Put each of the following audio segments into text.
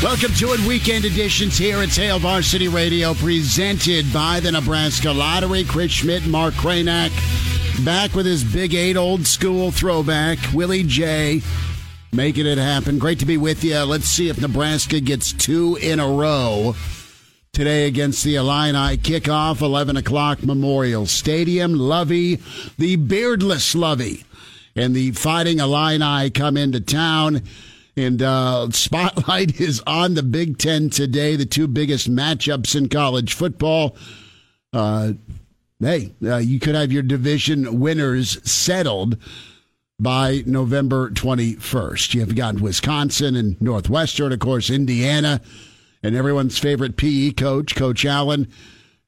Welcome to it, weekend editions here at Hail Varsity Radio, presented by the Nebraska Lottery. Chris Schmidt, Mark Kranak, back with his big eight old school throwback. Willie J, making it happen. Great to be with you. Let's see if Nebraska gets two in a row today against the Illini. Kickoff 11 o'clock Memorial Stadium. Lovie, the beardless Lovie, and the Fighting Illini come into town. And uh, spotlight is on the Big Ten today, the two biggest matchups in college football. Uh, hey, uh, you could have your division winners settled by November 21st. You've got Wisconsin and Northwestern, of course, Indiana, and everyone's favorite PE coach, Coach Allen,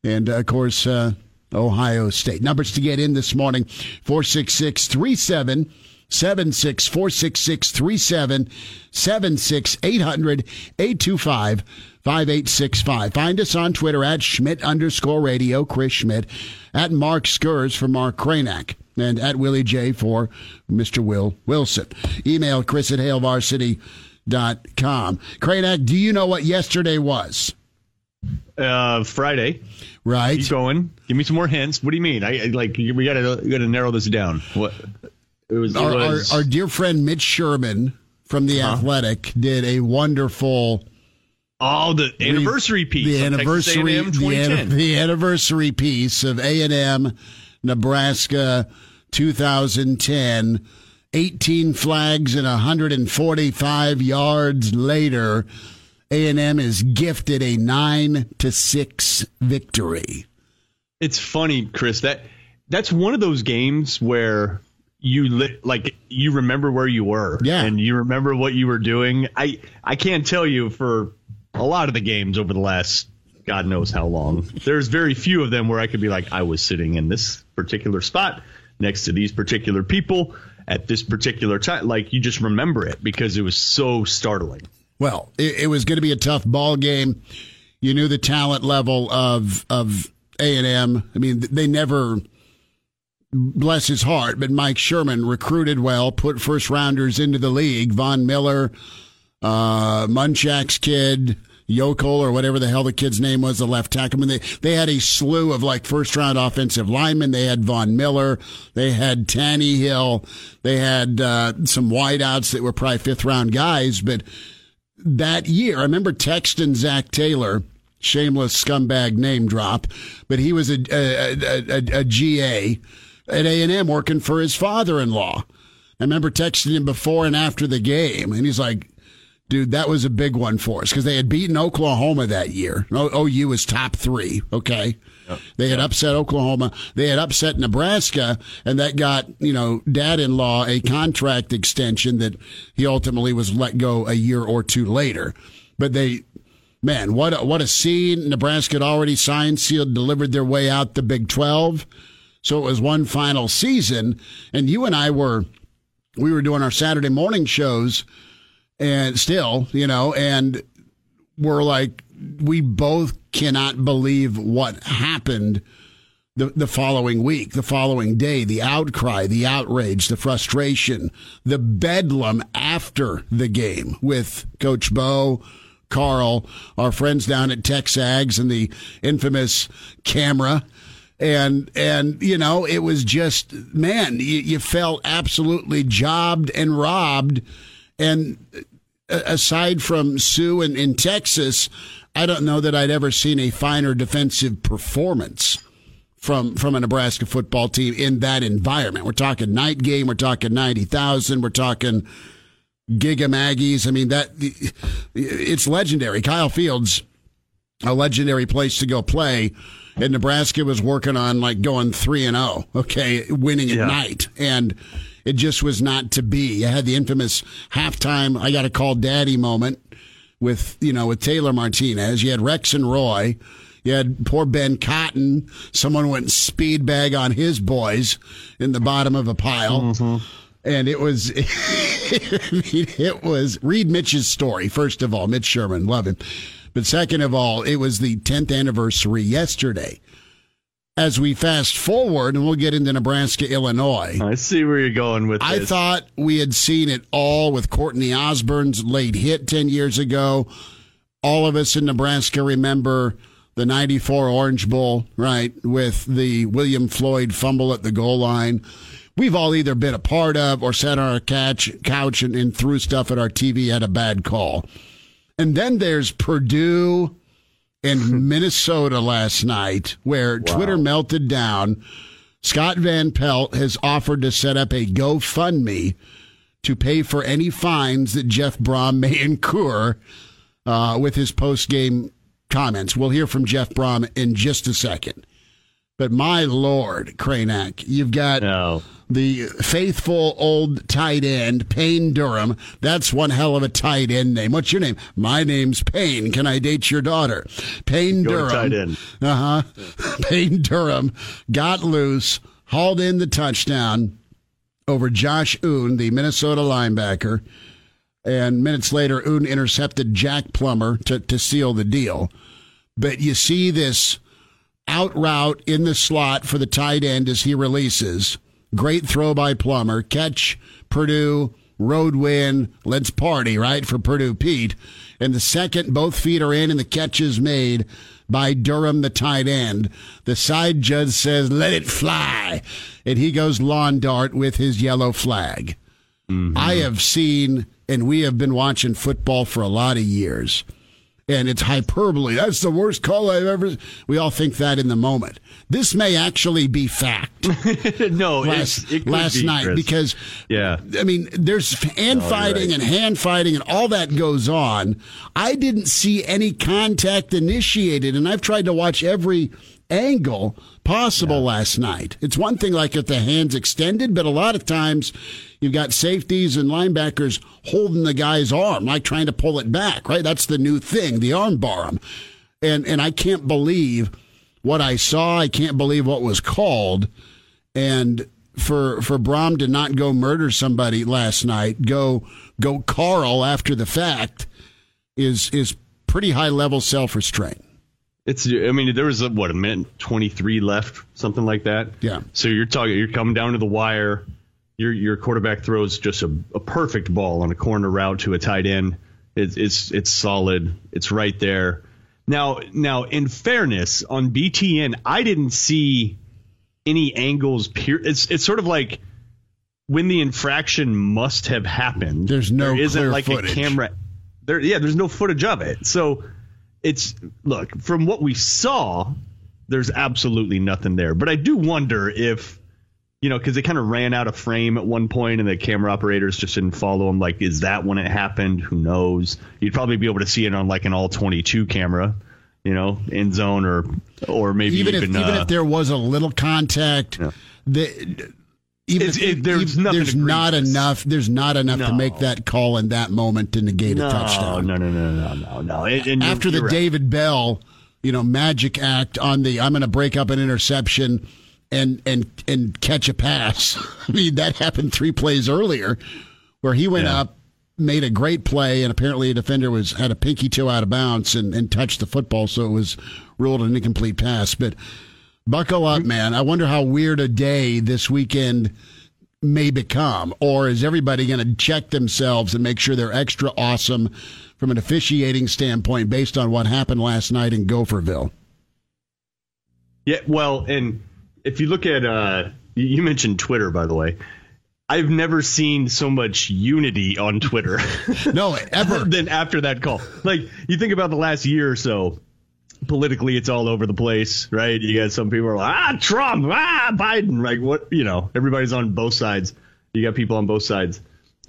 and of course, uh, Ohio State. Numbers to get in this morning 466 37 76 466 37 76 800 825 5865. Find us on Twitter at Schmidt underscore radio, Chris Schmidt, at Mark Skurs for Mark Kranak, and at Willie J for Mr. Will Wilson. Email Chris at HailVarsity.com. Kranak, do you know what yesterday was? Uh, Friday. Right. Keep going. Give me some more hints. What do you mean? I, I like we gotta we gotta narrow this down. What? It was, our, it was... Our, our, dear friend Mitch Sherman from the uh-huh. Athletic did a wonderful. Oh, the anniversary piece. The anniversary, the, the, anniversary piece of A and M, Nebraska, 2010. 18 flags and 145 yards later, A&M is gifted a 9 to 6 victory. It's funny, Chris, that that's one of those games where you li- like you remember where you were yeah. and you remember what you were doing. I i can't tell you for a lot of the games over the last god knows how long. There's very few of them where i could be like i was sitting in this particular spot next to these particular people at this particular time. Like you just remember it because it was so startling. Well it, it was going to be a tough ball game. You knew the talent level of of a&m i mean they never bless his heart, but Mike Sherman recruited well, put first rounders into the league. Von Miller, uh, Munchak's kid, Yokel or whatever the hell the kid's name was, the left tackle. I mean, they, they had a slew of like first round offensive linemen. They had Von Miller. They had Tannehill. They had, uh, some wideouts that were probably fifth round guys. But that year, I remember texting Zac Taylor, shameless scumbag name drop, but he was a, a, a, a, a GA at A&M working for his father-in-law. I remember texting him before and after the game, and he's like, dude, that was a big one for us because they had beaten Oklahoma that year. OU was top three, okay? Yep. They had upset Oklahoma. They had upset Nebraska, and that got, you know, dad in law a contract extension that he ultimately was let go a year or two later. But they, man, what a, what a scene. Nebraska had already signed, sealed, delivered their way out the Big 12. So it was one final season. And you and I were, we were doing our Saturday morning shows and still, you know, and we're like, we both cannot believe what happened the, the following week, the following day, the outcry, the outrage, the frustration, the bedlam after the game with Coach Bo, Carl, our friends down at Texags, and the infamous camera and and you know it was just man you, you felt absolutely jobbed and robbed and uh, aside from Suh in, in Texas I don't know that I'd ever seen a finer defensive performance from from a Nebraska football team in that environment. We're talking night game. We're talking ninety thousand. We're talking Giga Maggies. I mean that it's legendary. Kyle Fields, a legendary place to go play. And Nebraska was working on like going three and zero. Okay, winning at Yeah. night, and it just was not to be. I had the infamous halftime. I got a call daddy moment with you know with Taylor Martinez. You had Rex and Roy. You had poor Ben Cotton. Someone went speed bag on his boys in the bottom of a pile. Mm-hmm. And it was, I mean, it was read Mitch's story. First of all, Mitch Sherman, love him. But second of all, it was the 10th anniversary yesterday. As we fast forward, and we'll get into Nebraska, Illinois. I see where you're going with I this. thought we had seen it all with Courtney Osborne's late hit 10 years ago. All of us in Nebraska remember the 94 Orange Bowl, right, with the William Floyd fumble at the goal line. We've all either been a part of or sat on our couch, couch and, and threw stuff at our TV, at a bad call. And then there's Purdue and Minnesota last night, where Twitter melted down. Scott Van Pelt has offered to set up a GoFundMe to pay for any fines that Jeff Brohm may incur uh, with his post game comments. We'll hear from Jeff Brohm in just a second. But my lord, Kranak, you've got No. The faithful old tight end, Payne Durham. That's one hell of a tight end name. What's your name? My name's Payne. Can I date your daughter? Payne Go Durham. tight end. Uh huh. Payne Durham got loose, hauled in the touchdown over Josh Oon, the Minnesota linebacker. And minutes later, Oon intercepted Jack Plummer to, to seal the deal. But you see this out route in the slot for the tight end as he releases. Great throw by Plummer. Catch Purdue, road win. Let's party, right? For Purdue Pete. And the second, both feet are in and the catch is made by Durham, the tight end. The side judge says, let it fly. And he goes lawn dart with his yellow flag. Mm-hmm. I have seen, and we have been watching football for a lot of years and it's hyperbole. That's the worst call I've ever. We all think that in the moment. This may actually be fact. no, last it last be, night Chris. because Yeah. I mean there's hand fighting right. and hand fighting and all that goes on. I didn't see any contact initiated, and I've tried to watch every angle possible last night. It's one thing like if the hands extended, but a lot of times you've got safeties and linebackers holding the guy's arm, like trying to pull it back. Right, that's the new thing, the arm bar 'em. and and I can't believe what I saw. I can't believe what was called, and for for Brohm to not go murder somebody last night, go go Carl after the fact, is is pretty high level self restraint. It's. I mean, there was a, what a minute twenty three left, something like that. Yeah. So you're talking. You're coming down to the wire. Your your quarterback throws just a, a perfect ball on a corner route to a tight end. It's it's it's solid. It's right there. Now now in fairness on BTN, I didn't see any angles. It's it's sort of like when the infraction must have happened. There's no there isn't clear like footage. a camera. There, yeah, there's no footage of it. So it's look from what we saw. There's absolutely nothing there. But I do wonder if you know because they kind of ran out of frame at one point and the camera operators just didn't follow them. Like, is that when it happened? Who knows? You'd probably be able to see it on like an all 22 camera. You know, end zone or or maybe Even even, if even uh, if there was a little contact, the even if- it- there's even- nothing there's not enough. There's not enough to make that call in that moment to negate a no, touchdown. no, no, no, no, no, no. And- and after the right. David Bell, you know, magic act on the I'm going to break up an interception and and and catch a pass. I mean, that happened three plays earlier, where he went Yeah. up, made a great play, and apparently a defender was had a pinky toe out of bounds and, and touched the football, so it was ruled an incomplete pass. But buckle up, man. I wonder how weird a day this weekend may become, or is everybody going to check themselves and make sure they're extra awesome from an officiating standpoint based on what happened last night in Gopherville? Yeah, well, and if you look at, uh, you you mentioned Twitter, by the way. I've never seen so much unity on Twitter. No, ever. than after that call. Like you think about the last year or so, politically it's all over the place, right? You got some people are like, ah, Trump, ah, Biden, like what you know, everybody's on both sides. You got people on both sides.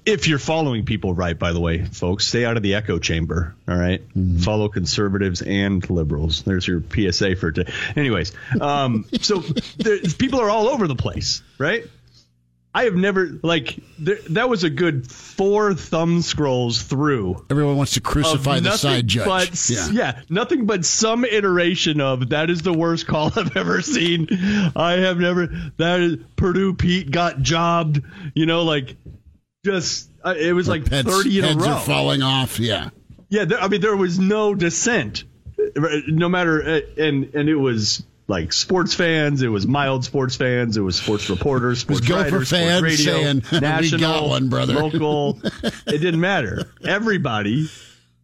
If you're following people right, by the way, folks, stay out of the echo chamber. All right? follow conservatives and liberals. There's your PSA for today. Anyways, um, so there, people are all over the place, right? I have never like there, that was a good four thumb scrolls through Everyone wants to crucify the side judge. But yeah. yeah. nothing but some iteration of that is the worst call I've ever seen. I have never that is Purdue Pete got jobbed. You know, like just uh, it was like Heads- thirty in a row. are falling off. Yeah. Yeah, there, I mean there was no dissent, no matter, uh, and and it was like sports fans, it was mild sports fans, it was sports reporters, sports Gopher writers, fans sports radio, saying, "We national, got one, brother." local. it didn't matter. Everybody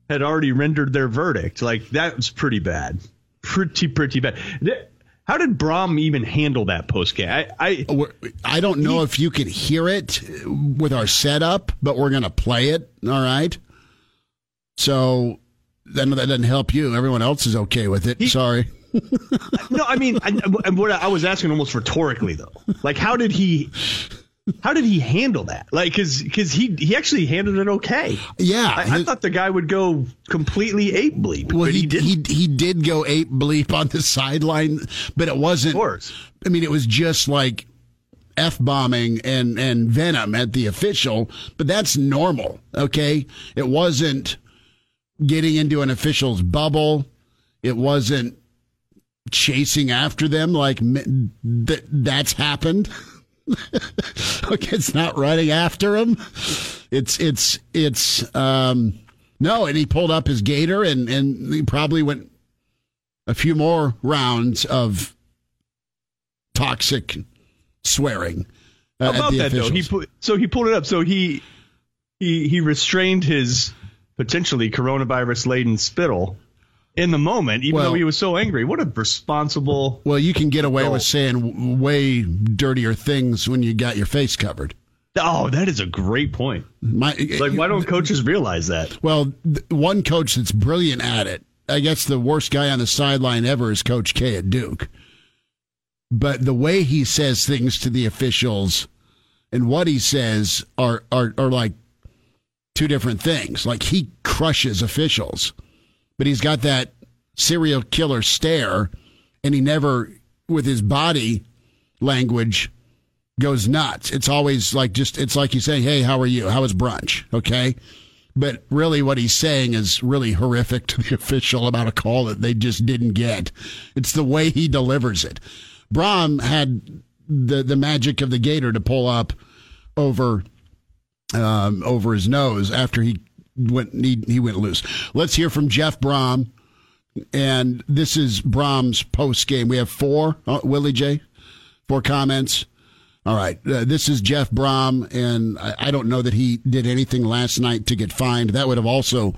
had already rendered their verdict. Like that was pretty bad, pretty pretty bad. How did Brohm even handle that post game? I, I I don't know if you can hear it with our setup, but we're going to play it. All right. So then that doesn't help you. Everyone else is okay with it. Sorry. no, I mean, I- what I was asking almost rhetorically though, like how did he, how did he handle that? Like, cause, cause he he actually handled it okay. Yeah. I, I thought the guy would go completely ape bleep, well, but he, he, didn't. he he did go ape bleep on the sideline, but it wasn't. Of course. I mean, it was just like f bombing and and venom at the official, but that's normal. Okay, it wasn't getting into an official's bubble. It wasn't chasing after them like that. That's happened. okay, it's not running after him. It's it's it's um no, and he pulled up his gator and and he probably went a few more rounds of toxic swearing. Uh, about that though? He officials. put so he pulled it up. So he he he restrained his potentially coronavirus laden spittle in the moment, even Well- though he was so angry. What a responsible. well, you can get away No. with saying way dirtier things when you got your face covered. Oh, that is a great point. My, Like, why don't eh, coaches realize that? Well, one coach that's brilliant at it. I guess the worst guy on the sideline ever is Coach K at Duke. But the way he says things to the officials and what he says are are, are like two different things. Like he crushes officials, but he's got that serial killer stare, and he never, with his body language, goes nuts. It's always like just it's like he's saying, "Hey, how are you? How was brunch?" Okay, but really, what he's saying is really horrific to the official about a call that they just didn't get. It's the way he delivers it. Brohm had the the magic of the gator to pull up over um, over his nose after he went he, he went loose. Let's hear from Jeff Brohm. And this is Brohm's post game. We have four, uh, Willie J, four comments. All right. Uh, this is Jeff Brohm, and I, I don't know that he did anything last night to get fined. That would have also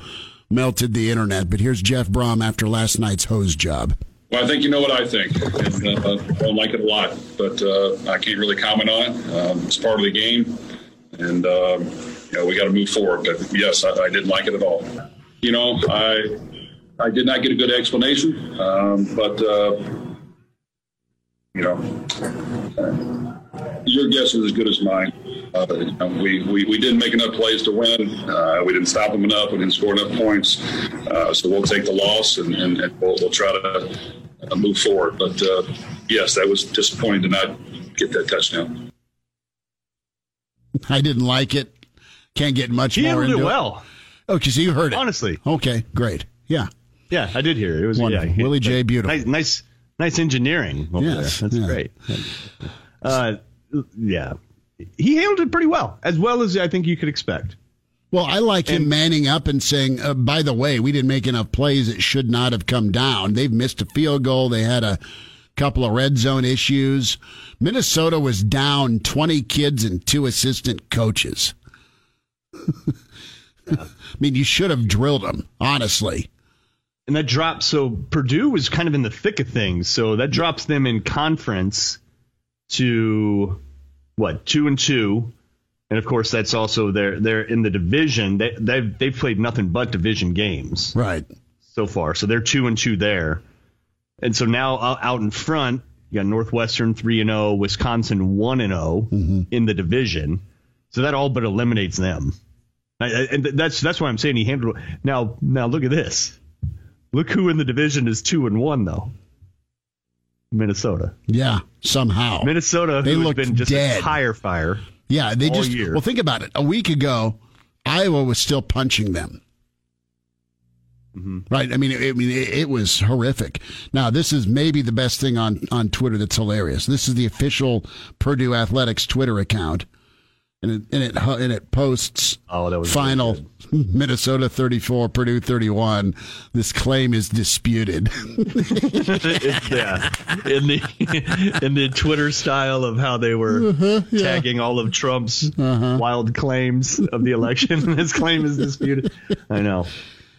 melted the internet. But here's Jeff Brohm after last night's hose job. Well, I think you know what I think. And, uh, I don't like it a lot, but uh, I can't really comment on it. Um, it's part of the game, and um, you know we got to move forward. But yes, I, I didn't like it at all. You know, I I did not get a good explanation, um, but uh, you know, uh, your guess is as good as mine. Uh, you know, we, we, we didn't make enough plays to win. Uh, we didn't stop them enough. We didn't score enough points. Uh, so we'll take the loss and, and, and we'll, we'll try to uh, move forward. But uh, yes, that was disappointing to not get that touchdown. I didn't like it. Can't get much He more handled into it well. Okay, so you heard it. Honestly. Okay, great. Yeah. Yeah, I did hear it. It was Wonderful. yeah, Willie J, beautiful. Nice, nice, nice engineering over Yes, there. That's yeah. great. Uh, yeah, he handled it pretty well, as well as I think you could expect. Well, I like him manning up and saying, uh, by the way, we didn't make enough plays. It should not have come down. They've missed a field goal. They had a couple of red zone issues. Minnesota was down 20 kids and two assistant coaches. I mean, you should have drilled them, honestly. And that drops. So Purdue was kind of in the thick of things. So that drops them in conference to what two and two. and of course that's also they're they're in the division. They they've they've played nothing but division games Right. so far, so they're two and two there. And so now out out in front, you got Northwestern three and zero, Wisconsin one and 0 in the division. So that all but eliminates them. I- I- And that's that's why I'm saying he handled. it. Now now look at this. Look who in the division is two and one though. Minnesota. Yeah. Somehow. Minnesota, They looked been just dead. a tire fire. Yeah, they all just year. well think about it. A week ago, Iowa was still punching them. Mm-hmm. Right. I mean, it, I mean, it, it was horrific. Now, this is maybe the best thing on on Twitter that's hilarious. This is the official Purdue Athletics Twitter account, and it and it and it posts Oh, that was final really Minnesota thirty four, Purdue thirty one. This claim is disputed. yeah, in the in the Twitter style of how they were Uh-huh, tagging all of Trump's wild claims of the election. His claim is disputed. I know.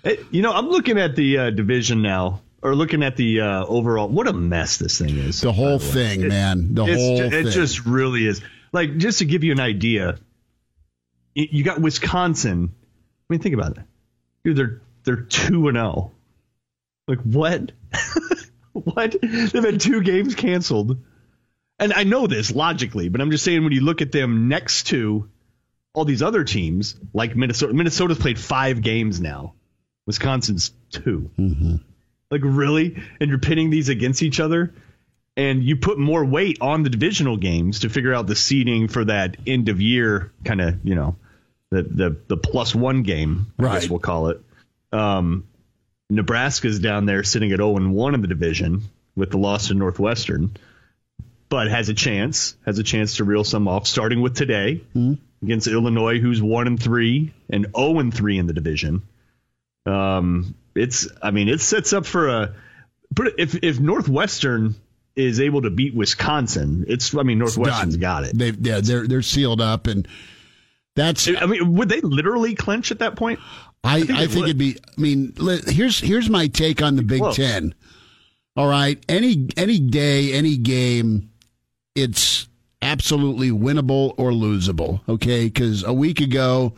It- you know, I'm looking at the uh, division now, or looking at the uh, overall. What a mess this thing is. the whole thing, man. The whole. It just really is. Like, just to give you an idea, you got Wisconsin. I mean, think about it. Dude, they're they're two and zero. Like what? what? They've had two games canceled, and I know this logically, but I'm just saying when you look at them next to all these other teams, like Minnesota. Minnesota's played five games now. Wisconsin's 2 mm-hmm. Like really? And you're pitting these against each other? And you put more weight on the divisional games to figure out the seeding for that end of year kind of you know the the the plus one game I Right. guess we'll call it. Um Nebraska's down there sitting at 0 and 1 in the division with the loss to Northwestern but has a chance has a chance to reel some off starting with today against Illinois who's 1 and 3 and 0 and 3 in the division. Um it's I mean it sets up for a but if if Northwestern is able to beat Wisconsin, it's I mean Northwestern's got it. They've yeah, they're they're sealed up, and that's I mean, would they literally clinch at that point? I, I think think, it would. be. I mean, here's here's my take on the Big close. Ten. All right, any any day, any game, it's absolutely winnable or losable. Okay, because a week ago,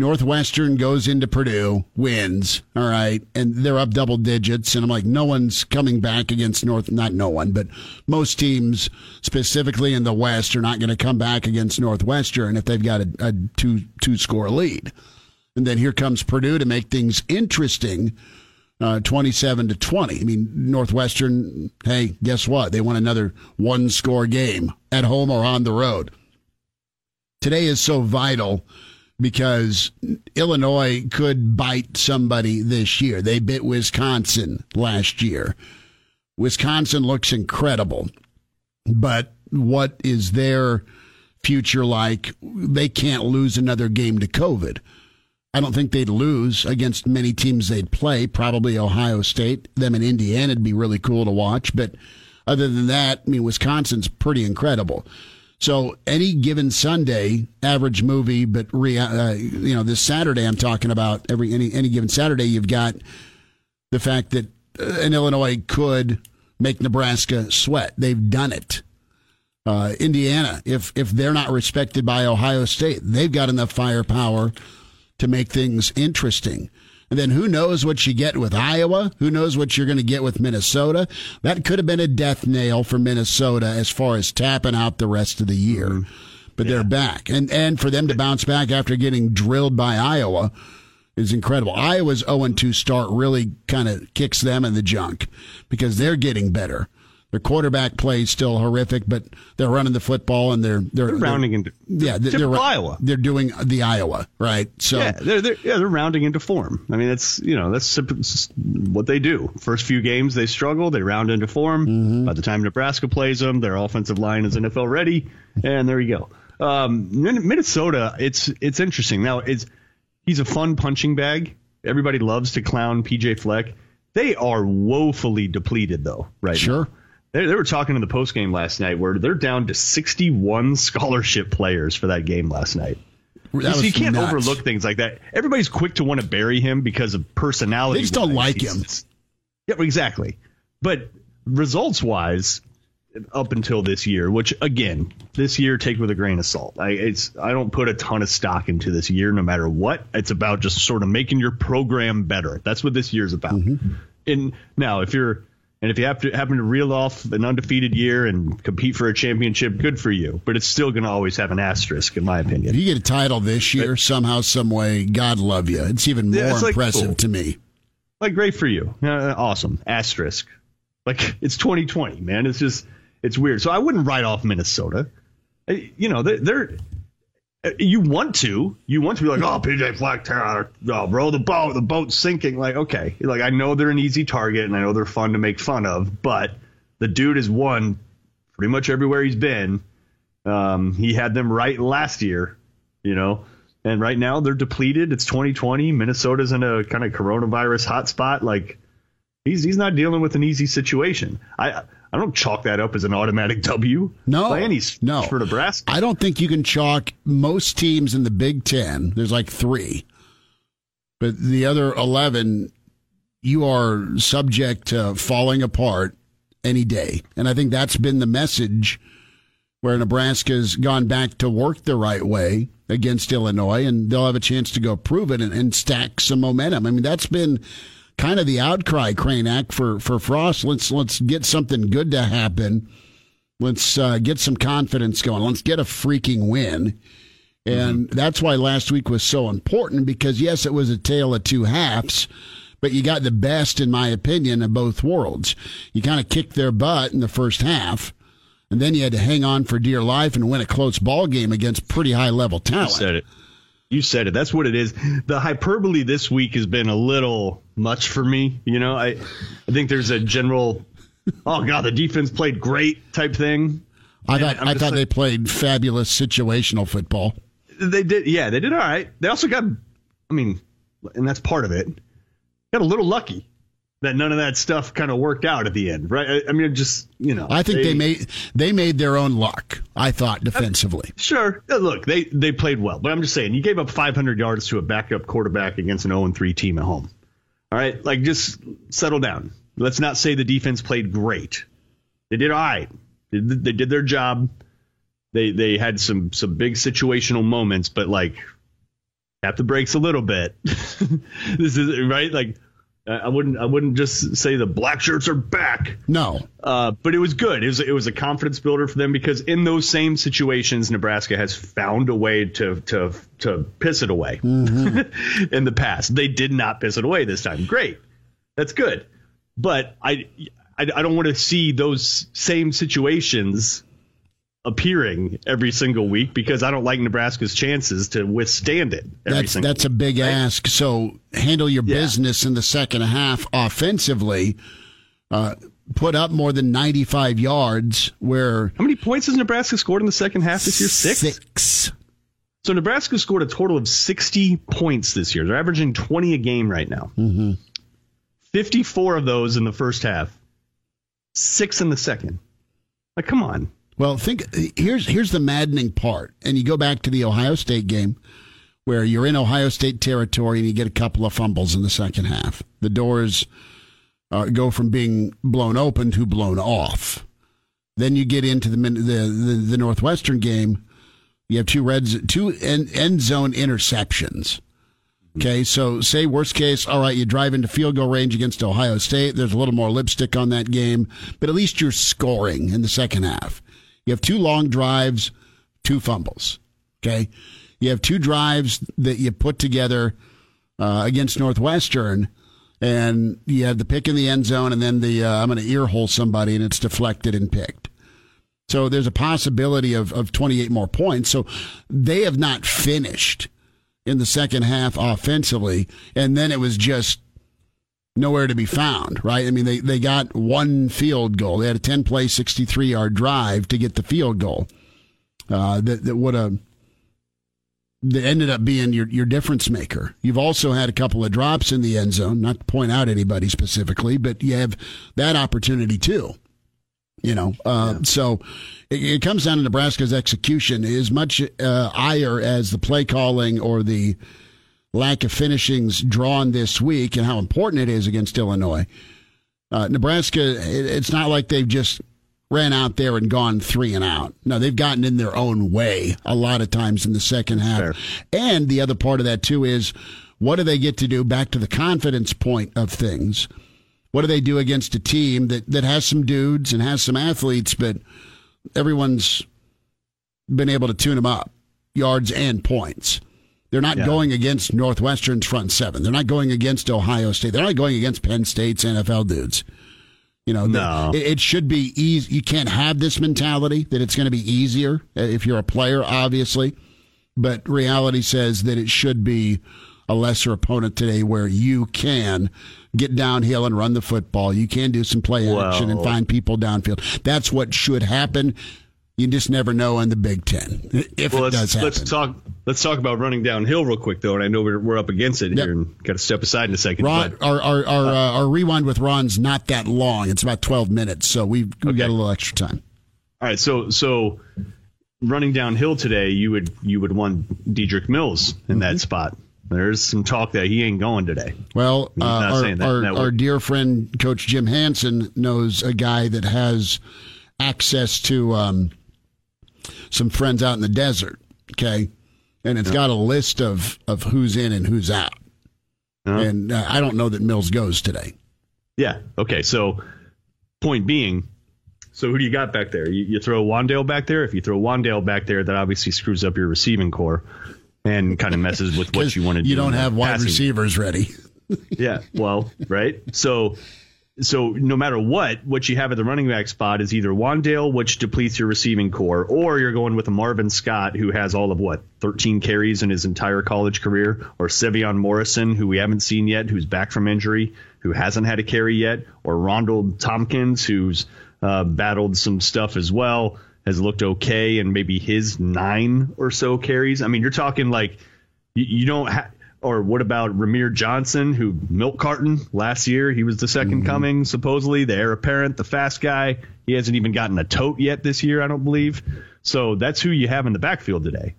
Northwestern goes into Purdue, wins. All right, and they're up double digits, and I'm like, no one's coming back against North. Not no one, but most teams, specifically in the West, are not going to come back against Northwestern if they've got a, a two two score lead. And then here comes Purdue to make things interesting, uh, 27 to 20. I mean, Northwestern, hey, guess what? They won another one score game at home or on the road. Today is so vital because Illinois could bite somebody this year. They bit Wisconsin last year. Wisconsin looks incredible, but what is their future like? They can't lose another game to COVID. I don't think they'd lose against many teams they'd play. Probably Ohio State, them in Indiana would be really cool to watch. But other than that, I mean, Wisconsin's pretty incredible. So any given Sunday, average movie, but re, uh, you know, this Saturday I'm talking about every any any given Saturday, you've got the fact that uh, an Illinois could make Nebraska sweat. They've done it. Uh, Indiana, if if they're not respected by Ohio State, they've got enough firepower to make things interesting. And then who knows what you get with Iowa? Who knows what you're going to get with Minnesota? That could have been a death nail for Minnesota as far as tapping out the rest of the year. Mm-hmm. But they're back. And and for them to bounce back after getting drilled by Iowa is incredible. Iowa's 0 2 start really kind of kicks them in the junk because they're getting better. Their quarterback play is still horrific, but they're running the football and they're they're, They're rounding into yeah, they're, they're Iowa. They're doing the Iowa, right? So Yeah, they're, they're yeah they're rounding into form. I mean, that's you know that's what they do. First few games they struggle, they round into form. Mm-hmm. By the time Nebraska plays them, their offensive line is NFL ready, and there you go. Um, Minnesota, it's it's interesting. Now it's he's a fun punching bag. Everybody loves to clown PJ Fleck. They are woefully depleted though, right? now. They, they were talking in the post game last night where they're down to 61 scholarship players for that game last night. That so you can't nuts. overlook things like that. Everybody's quick to want to bury him because of personality. They just don't like him. Yeah, exactly. But results wise, up until this year, which again, this year take with a grain of salt. I it's I don't put a ton of stock into this year, no matter what. It's about just sort of making your program better. That's what this year's about. Mm-hmm. And now, if you're and if you have to happen to reel off an undefeated year and compete for a championship, good for you. But it's still going to always have an asterisk, in my opinion. If you get a title this year, somehow, some way, God love you. It's even more Yeah, it's like, impressive cool. to me. Like, great for you. Uh, awesome. Asterisk. Like, it's 2020, man. It's just, it's weird. So I wouldn't write off Minnesota. You know, they're, they're you want to, you want to be like, oh, PJ Fleck, Taylor, oh, row the boat, the boat's sinking. Like, okay, like I know they're an easy target and I know they're fun to make fun of, but the dude has won pretty much everywhere he's been. Um, he had them right last year, you know, and right now they're depleted. It's 2020. Minnesota's in a kind of coronavirus hotspot. Like, he's he's not dealing with an easy situation. I I don't chalk that up as an automatic W. No, by any no. for Nebraska. I don't think you can chalk most teams in the Big Ten. There's like three, but the other eleven, you are subject to falling apart any day. And I think that's been the message where Nebraska's gone back to work the right way against Illinois, and they'll have a chance to go prove it and, and stack some momentum. I mean, that's been kind of the outcry, Kranak, for for Frost. Let's let's get something good to happen. Let's uh, get some confidence going. Let's get a freaking win. And that's why last week was so important because, yes, it was a tale of two halves, but you got the best, in my opinion, of both worlds. You kind of kicked their butt in the first half, and then you had to hang on for dear life and win a close ball game against pretty high level You talent. said it. You said it. That's what it is. The hyperbole this week has been a little much for me. You know, I I think there's a general, oh god, the defense played great type thing. I And thought I thought like- they played fabulous situational football. They did, yeah, they did all right. They also got, I mean, and that's part of it. Got a little lucky that none of that stuff kind of worked out at the end, right? I, mean, just you know, I think they, made they made their own luck. I thought defensively. Sure. Look, they they played well, but I'm just saying you gave up 500 yards to a backup quarterback against an 0 3 team at home. All right, like just settle down. Let's not say the defense played great. They did all right. They, did- they did their job. They they had some some big situational moments, but like tap the brakes a little bit. this is right. Like I wouldn't I wouldn't just say the black shirts are back. No, Uh, but it was good. It was it was a confidence builder for them because in those same situations, Nebraska has found a way to to to piss it away in the past. They did not piss it away this time. Great, that's good. But I I, I don't want to see those same situations appearing every single week because I don't like Nebraska's chances to withstand it. Every that's that's a big ask. So handle your Yeah. business in the second half offensively. Uh, put up more than ninety five yards. Where How many points has Nebraska scored in the second half this year? Six. Six. So Nebraska scored a total of 60 points this year. They're averaging 20 a game right now. Mm-hmm. 54 of those in the first half, six in the second. Like, come on. Well, think here's here's the maddening part, and you go back to the Ohio State game where you're in Ohio State territory and you get a couple of fumbles in the second half. The doors uh, go from being blown open to blown off. Then you get into the the the, the Northwestern game. You have two reds, two end, end zone interceptions. Okay, so say worst case, all right, you drive into field goal range against Ohio State. There's a little more lipstick on that game, but at least you're scoring in the second half. You have two long drives, two fumbles. Okay, you have two drives that you put together uh, against Northwestern, and you have the pick in the end zone, and then the uh, I'm going to earhole somebody, and it's deflected and picked. So there's a possibility of, of 28 more points. So they have not finished in the second half offensively, and then it was just nowhere to be found, right? I mean, they, they got one field goal. They had a 10 play, 63 yard drive to get the field goal. Uh, that, that would have that ended up being your, your difference maker. You've also had a couple of drops in the end zone, not to point out anybody specifically, but you have that opportunity too. You know, uh, so it, it comes down to Nebraska's execution. As much uh, ire as the play calling or the lack of finishings drawn this week and how important it is against Illinois. Uh, Nebraska, it, it's not like they've just ran out there and gone three and out. No, they've gotten in their own way a lot of times in the second half. Fair. And the other part of that too is what do they get to do back to the confidence point of things? What do they do against a team that, that has some dudes and has some athletes, but everyone's been able to tune them up, yards and points. They're not Yeah. going against Northwestern's front seven. They're not going against Ohio State. They're not going against Penn State's NFL dudes. You know, No. it, it should be easy. You can't have this mentality that it's going to be easier uh, if you're a player, obviously. But reality says that it should be a lesser opponent today where you can get downhill and run the football. You can do some play action and find people downfield. That's what should happen. You just never know in the Big Ten if Well, it does let's happen. let's talk let's talk about running downhill real quick though, and I know we're, we're up against it Yep. here and got to step aside in a second. Ron, but our our our, uh, our rewind with Ron's not that long. It's about twelve minutes, so we've we got Okay. a little extra time. all right, so so running downhill today, you would you would want Dedrick Mills in Mm-hmm. that spot. There's some talk that he ain't going today. Well, uh, not our, saying that- our, that our dear friend Coach Jim Hansen knows a guy that has access to um, some friends out in the desert. Okay, and it's got a list of of who's in and who's out. And uh, I don't know that Mills goes today. Yeah. Okay. So, point being, so who do you got back there? You, you throw Wan'Dale back there. If you throw Wan'Dale back there, that obviously screws up your receiving core and kind of messes with what you want to do. You don't have wide passing receivers ready. Yeah. Well, right. So, so no matter what, what you have at the running back spot is either Wan'Dale, which depletes your receiving core, or you're going with a Marvin Scott who has all of what 13 carries in his entire college career, or Sevion Morrison, who we haven't seen yet, who's back from injury, who hasn't had a carry yet, or Ronald Thompkins, who's uh, battled some stuff as well, has looked okay, and maybe his nine or so carries. I mean, you're talking like you, you don't have. Or what about Rahmir Johnson, who milk carton last year? He was the 2nd mm-hmm. coming, supposedly the heir apparent, the fast guy. He hasn't even gotten a tote yet this year, I don't believe. So that's who you have in the backfield today.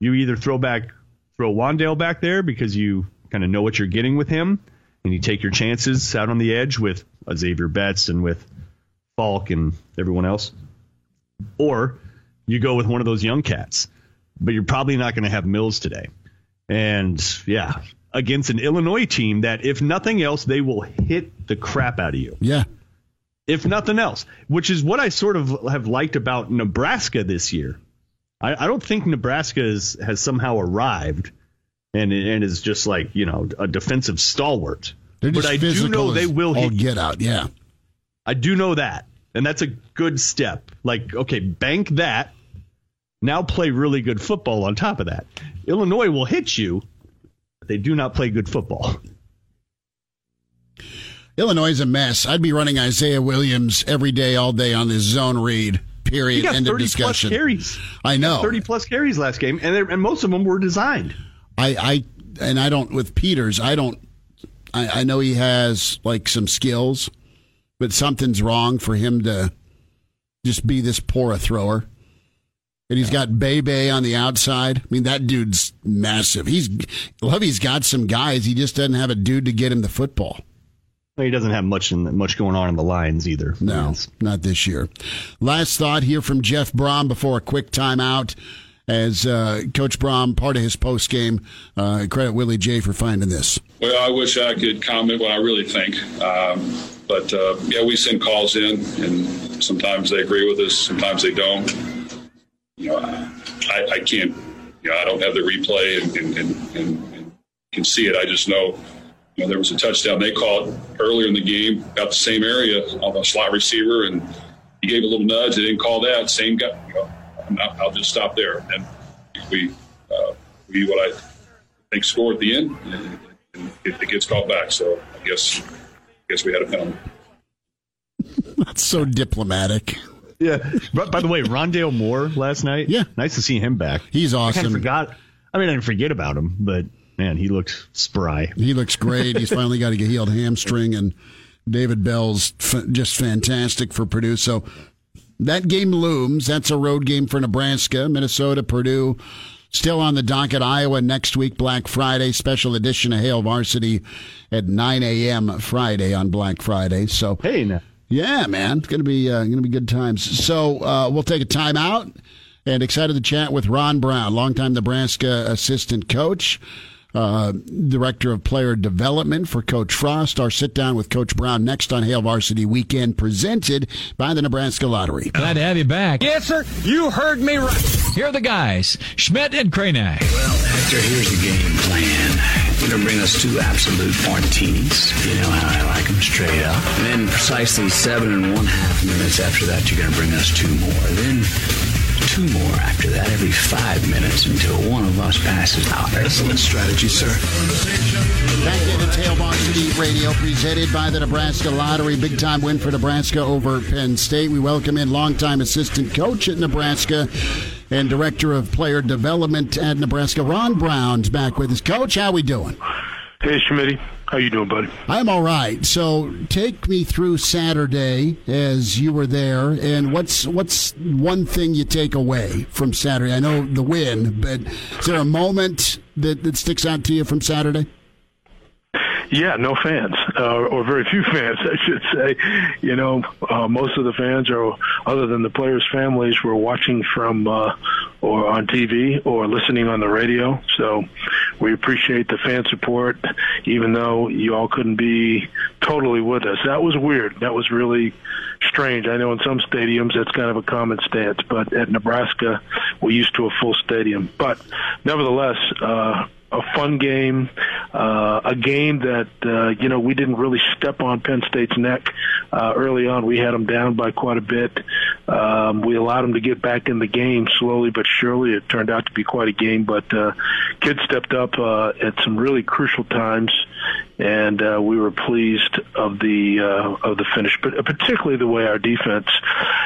You either throw back, throw Wan'Dale back there because you kind of know what you're getting with him, and you take your chances out on the edge with Zavier Betts and with Falck and everyone else, or you go with one of those young cats. But you're probably not going to have Mills today. And yeah, against an Illinois team that, if nothing else, they will hit the crap out of you. Yeah. If nothing else, which is what I sort of have liked about Nebraska this year. I, I don't think Nebraska is, has somehow arrived and and is just like you know a defensive stalwart. But I do know they will hit. get out. Yeah. I do know that, and that's a good step. Like okay, bank that. Now play really good football on top of that. Illinois will hit you. But they do not play good football. Illinois is a mess. I'd be running Isaiah Williams every day, all day on this zone read. Period. He got End of 30 plus discussion. carries. I know. 30 plus carries last game, and and most of them were designed. I, I and I don't with Peters. I don't. I, I know he has like some skills, but something's wrong for him to just be this poor a thrower. And he's got Bebe on the outside. I mean, that dude's massive. He's Lovie's got some guys. He just doesn't have a dude to get him the football. He doesn't have much in, much going on in the lines either. No, Yes. not this year. Last thought here from Jeff Brohm before a quick timeout. As uh, Coach Brohm, part of his post game, uh, credit Willie J for finding this. Well, I wish I could comment what I really think. Um, but uh, yeah, we send calls in, and sometimes they agree with us, sometimes they don't. You know, I, I can't. You know, I don't have the replay and, and, and, and, and can see it. I just know. You know, there was a touchdown they called earlier in the game, about the same area on a slot receiver, and he gave a little nudge. They didn't call that. Same guy. You know, I'll just stop there. And we uh, we what I think score at the end. And it, it gets called back. So I guess I guess we had a penalty. That's so diplomatic. Yeah. But by the way, Rondale Moore last night. Yeah. Nice to see him back. He's I kind awesome. of forgot. I mean, I didn't forget about him, but man, he looks spry. He looks great. He's finally got a healed hamstring, and David Bell's f- just fantastic for Purdue. So that game looms. That's a road game for Nebraska, Minnesota, Purdue. Still on the docket, Iowa next week, Black Friday, special edition of Hail Varsity at 9 a.m. Friday on Black Friday. So Hey, now. Yeah, man, it's gonna be uh, gonna be good times. So uh, we'll take a time out and excited to chat with Ron Brown, longtime Nebraska assistant coach uh, director of player development for Coach Frost. Our sit down with Coach Brown next on Hail Varsity Weekend, presented by the Nebraska Lottery. Glad to have you back. Yes, sir. You heard me right. Here are the guys, Schmidt and Kranak. Well, Hector, here's the game plan. You're going to bring us two absolute martinis. You know how I like them straight up. And then precisely seven and one half minutes after that, you're going to bring us two more. Then two more after that every five minutes until one of us passes out. Excellent strategy, sir. Back in into Hail Varsity Radio, presented by the Nebraska Lottery. Big time win for Nebraska over Penn State. We welcome in longtime assistant coach at Nebraska and director of player development at Nebraska, Ron Brown's back with us. Coach, how we doing? Hey, Schmitty. How you doing, buddy? I'm all right. So take me through Saturday as you were there, and what's what's one thing you take away from Saturday? I know the win, but is there a moment that, that sticks out to you from Saturday? Yeah, no fans, uh, or very few fans, I should say. You know, uh, most of the fans are, other than the players' families, were watching from uh, or on TV or listening on the radio. So we appreciate the fan support, even though you all couldn't be totally with us. That was weird. That was really strange. I know in some stadiums that's kind of a common stance, but at Nebraska, we're used to a full stadium. But nevertheless, uh, a fun game, uh, a game that uh, you know we didn't really step on Penn State's neck uh, early on. We had them down by quite a bit. Um, we allowed them to get back in the game slowly but surely. It turned out to be quite a game, but uh, kids stepped up uh, at some really crucial times and uh, we were pleased of the uh, of the finish, but particularly the way our defense,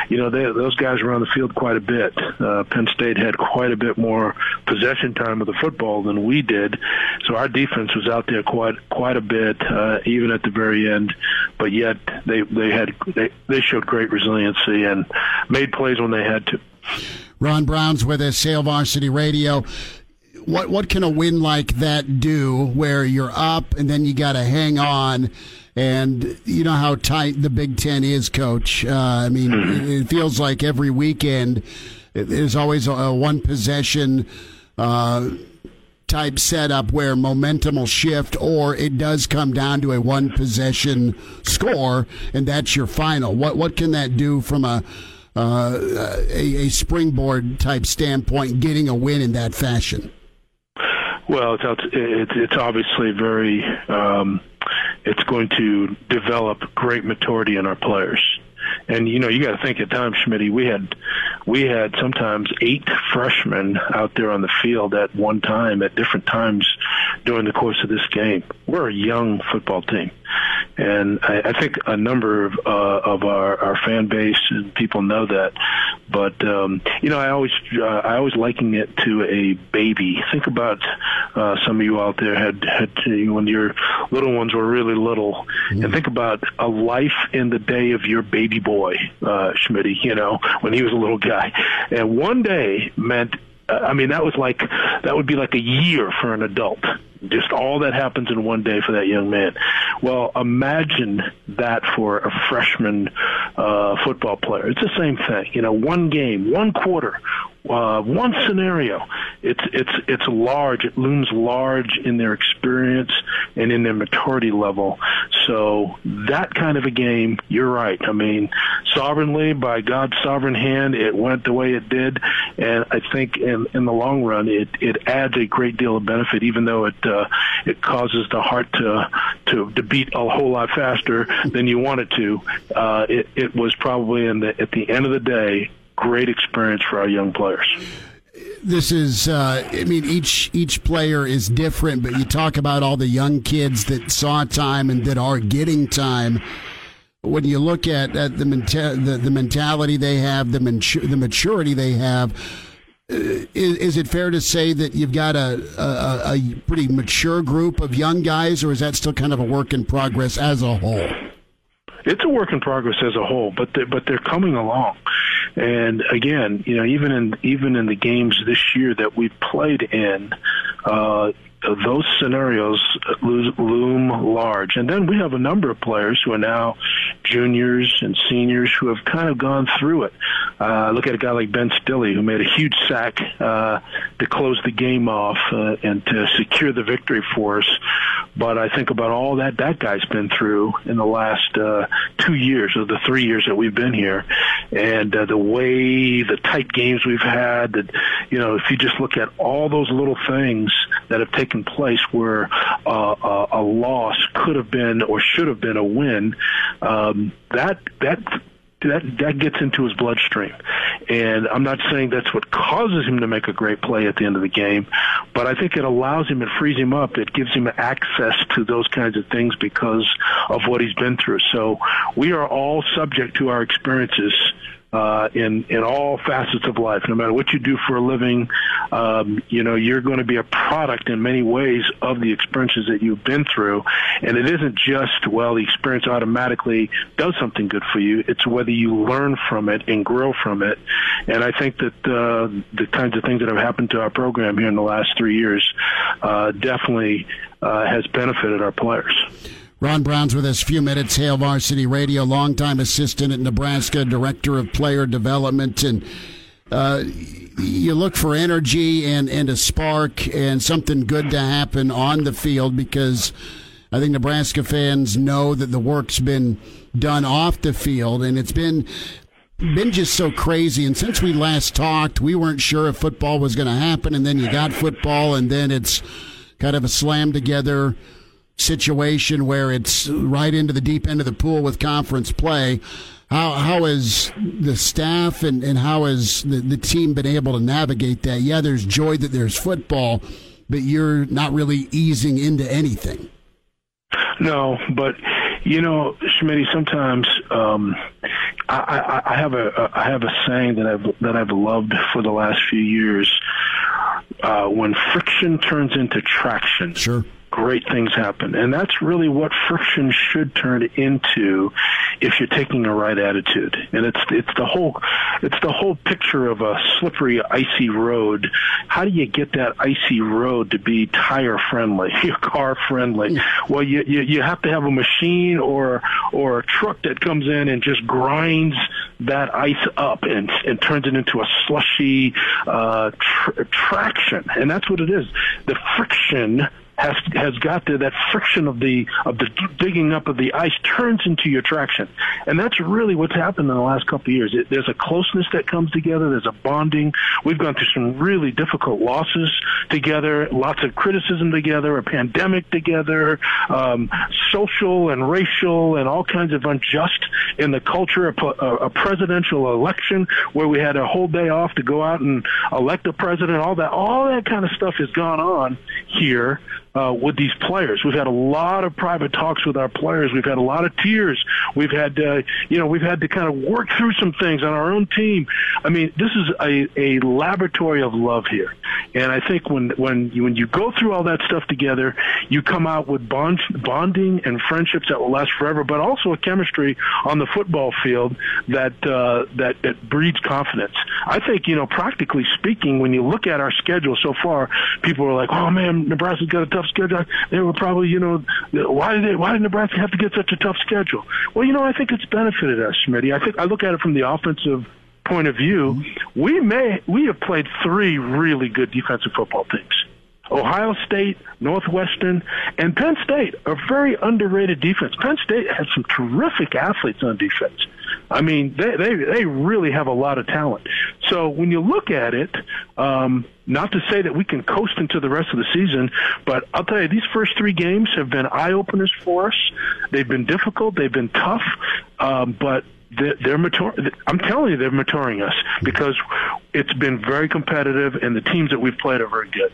you know, they, those guys were on the field quite a bit. Uh, Penn State had quite a bit more possession time of the football than we did, so our defense was out there quite quite a bit, uh, even at the very end. But yet they they had they, they showed great resiliency and made plays when they had to. Ron Brown's with us, Hail Varsity Radio what what can a win like that do where you're up and then you got to hang on and you know how tight the Big Ten is, Coach. Uh, I mean, mm-hmm. it feels like every weekend there's always a, a one possession. Uh, type setup where momentum will shift, or it does come down to a one possession score, and that's your final. What what can that do from a uh, a, a springboard type standpoint, getting a win in that fashion? Well, it's it's, it's obviously very. Um, it's going to develop great maturity in our players. And you know, you got to think at times, Schmidt. We had we had sometimes eight freshmen out there on the field at one time at different times during the course of this game. We're a young football team, and I, I think a number of uh, of our, our fan base and people know that. But um, you know, I always uh, I always liken it to a baby. Think about uh, some of you out there had had to, when your little ones were really little, mm-hmm. and think about a life in the day of your baby boy, uh, Schmidt. You know, when he was a little guy, and one day meant I mean, that was like that would be like a year for an adult. Just all that happens in one day for that young man. Well, imagine that for a freshman uh, football player. It's the same thing. You know, one game, one quarter, uh, one scenario. It's it's it's large. It looms large in their experience and in their maturity level. So that kind of a game, you're right. I mean, sovereignly by God's sovereign hand, it went the way it did, and I think in in the long run, it it adds a great deal of benefit, even though it uh, it causes the heart to to to beat a whole lot faster than you want it to. Uh, it it was probably in the at the end of the day great experience for our young players this is uh, I mean each each player is different, but you talk about all the young kids that saw time and that are getting time. When you look at, at the, menta- the the mentality they have, the mature, the maturity they have, uh, is, is, it fair to say that you've got a, a, a pretty mature group of young guys, or is that still kind of a work in progress as a whole? it's a work in progress as a whole, but they're, but they're coming along. And again, you know, even in even in the games this year that we've played in, uh, those scenarios loom large. And then we have a number of players who are now juniors and seniors who have kind of gone through it. Uh, look at a guy like Ben Stille, who made a huge sack uh, to close the game off uh, and to secure the victory for us. But I think about all that that guy's been through in the last uh, two years, or the three years that we've been here, and uh, the way the tight games we've had. That you know, if you just look at all those little things that have taken place where uh, a, a loss could have been or should have been a win, um, that that that that gets into his bloodstream. And I'm not saying that's what causes him to make a great play at the end of the game, but I think it allows him, it frees him up, it gives him access to those kinds of things because of what he's been through. So we are all subject to our experiences uh, in in all facets of life. No matter what you do for a living, um, you know you're going to be a product in many ways of the experiences that you've been through. And it isn't just well the experience automatically does something good for you. It's whether you learn from it and grow from it. And I think that uh, the kinds of things that have happened to our program here in the last three years uh, definitely uh, has benefited our players. Ron Brown's with us few minutes. Hail Varsity Radio, longtime assistant at Nebraska, director of player development, and uh, you look for energy and, and a spark and something good to happen on the field because I think Nebraska fans know that the work's been done off the field, and it's been been just so crazy. And since we last talked, we weren't sure if football was going to happen, and then you got football, and then it's kind of a slam together situation where it's right into the deep end of the pool with conference play. How how has the staff and, and how has the, the team been able to navigate that? Yeah, there's joy that there's football, but you're not really easing into anything. No, but you know, Schmidt, sometimes um, I, I, I have a I have a saying that I've that I've loved for the last few years. Uh, when friction turns into traction, sure great things happen. And that's really what friction should turn into if you're taking the right attitude. And it's it's the whole it's the whole picture of a slippery, icy road. How do you get that icy road to be tire friendly, car friendly? Well, you, you you have to have a machine or or a truck that comes in and just grinds that ice up and and turns it into a slushy uh, tr- traction. And that's what it is. The friction has has got there, that friction of the of the digging up of the ice turns into your traction, and that's really what's happened in the last couple of years. It, there's a closeness that comes together. There's a bonding. We've gone through some really difficult losses together, lots of criticism together, a pandemic together, um, social and racial and all kinds of unjust in the culture. A, a, presidential election where we had a whole day off to go out and elect a president. All that, all that kind of stuff has gone on here uh, with these players. We've had a lot of private talks with our players. We've had a lot of tears. We've had, uh, you know, we've had to kind of work through some things on our own team. I mean, this is a, a laboratory of love here. And I think when, when you, when you go through all that stuff together, you come out with bond, bonding and friendships that will last forever, but also a chemistry on the football field that, uh, that, that breeds confidence. I think, you know, practically speaking, when you look at our schedule so far, people are like, oh man, Nebraska's got a tough schedule. They were probably, you know, why did they, why did Nebraska have to get such a tough schedule? Well, you know, I think it's benefited us, Smitty. I think I look at it from the offensive point of view. We may we have played three really good defensive football teams. Ohio State, Northwestern, and Penn State are very underrated defense. Penn State has some terrific athletes on defense. I mean, they they they really have a lot of talent. So when you look at it, um, not to say that we can coast into the rest of the season, but I'll tell you, these first three games have been eye openers for us. They've been difficult. They've been tough, um, but they're, they're mature. I'm telling you, they're maturing us because it's been very competitive, and the teams that we've played are very good.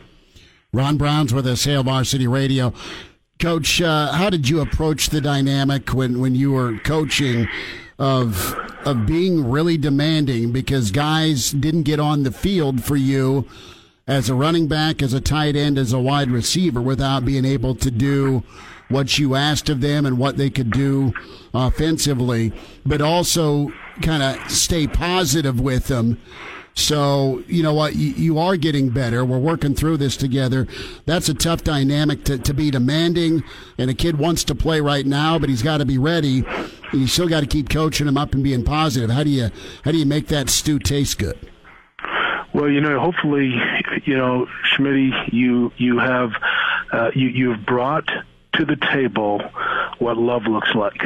Ron Brown's with us, Hail Varsity Radio. Coach, uh, how did you approach the dynamic when, when you were coaching of of being really demanding because guys didn't get on the field for you as a running back, as a tight end, as a wide receiver without being able to do what you asked of them and what they could do offensively, but also kind of stay positive with them So, you know what? You, you, are getting better. We're working through this together. That's a tough dynamic to, to be demanding. And a kid wants to play right now, but he's got to be ready. You still got to keep coaching him up and being positive. How do you, how do you make that stew taste good? Well, you know, hopefully, you know, Schmidt, you, you have, uh, you, you've brought to the table what love looks like.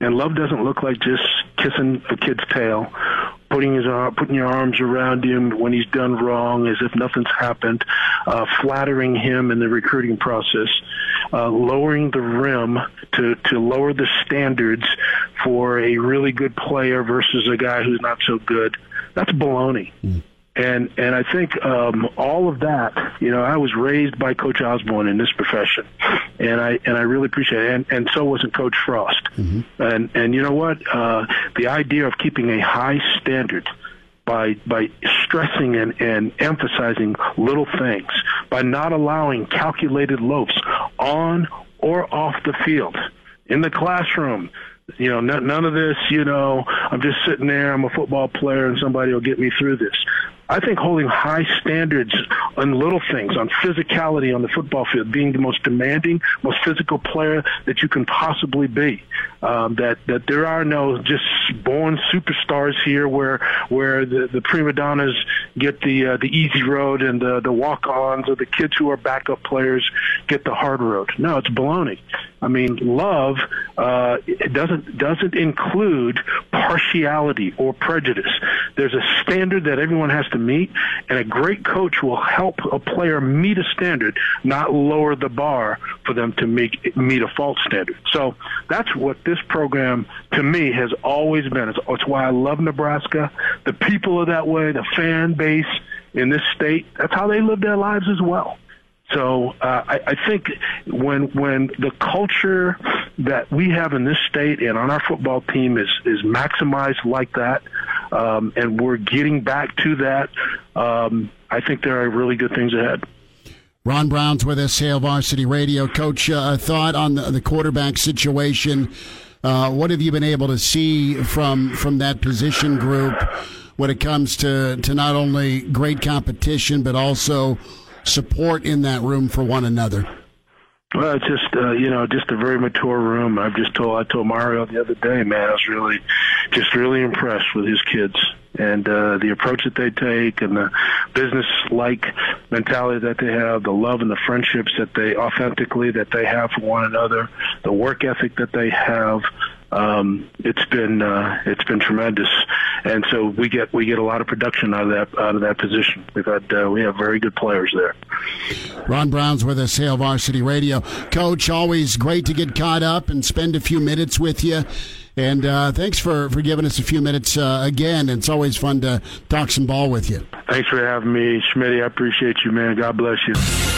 And love doesn't look like just kissing a kid's tail putting his arm, putting your arms around him when he's done wrong, as if nothing's happened, uh, flattering him in the recruiting process, uh, lowering the rim to to lower the standards for a really good player versus a guy who's not so good. That's baloney. Mm and and I think um, all of that, you know, I was raised by Coach Osborne in this profession, and I and I really appreciate it, and, and so wasn't Coach Frost, mm-hmm. and and you know what, uh, the idea of keeping a high standard by by stressing and, and emphasizing little things, by not allowing calculated loafs on or off the field, in the classroom, you know, none of this, you know, I'm just sitting there, I'm a football player and somebody will get me through this. I think holding high standards on little things, on physicality on the football field, being the most demanding, most physical player that you can possibly be. Um, that that there are no just born superstars here, where where the, the prima donnas get the uh, the easy road and the the walk-ons or the kids who are backup players get the hard road. No, it's baloney. I mean, love uh, it doesn't doesn't include partiality or prejudice. There's a standard that everyone has to meet, and a great coach will help a player meet a standard, not lower the bar for them to make meet a false standard. So that's what this program, to me, has always been. It's, it's why I love Nebraska. The people are that way. The fan base in this state. That's how they live their lives as well. So uh, I, I think when when the culture that we have in this state and on our football team is is maximized like that, um, and we're getting back to that, um, I think there are really good things ahead. Ron Brown's with us, Hail Varsity Radio. Coach, uh, a thought on the, the quarterback situation. Uh, what have you been able to see from from that position group when it comes to, to not only great competition but also support in that room for one another? Well, it's just uh, you know just a very mature room. I've just told I told Mario the other day, man, I was really just really impressed with his kids and uh, the approach that they take and the business-like mentality that they have, the love and the friendships that they authentically that they have for one another, the work ethic that they have um, it's been uh, it's been tremendous, and so we get we get a lot of production out of that out of that position. We've had uh, we have very good players there. Ron Brown's with us, Hail Varsity Radio, Coach. Always great to get caught up and spend a few minutes with you. And uh, thanks for, for giving us a few minutes uh, again. It's always fun to talk some ball with you. Thanks for having me, Schmidt. I appreciate you, man. God bless you.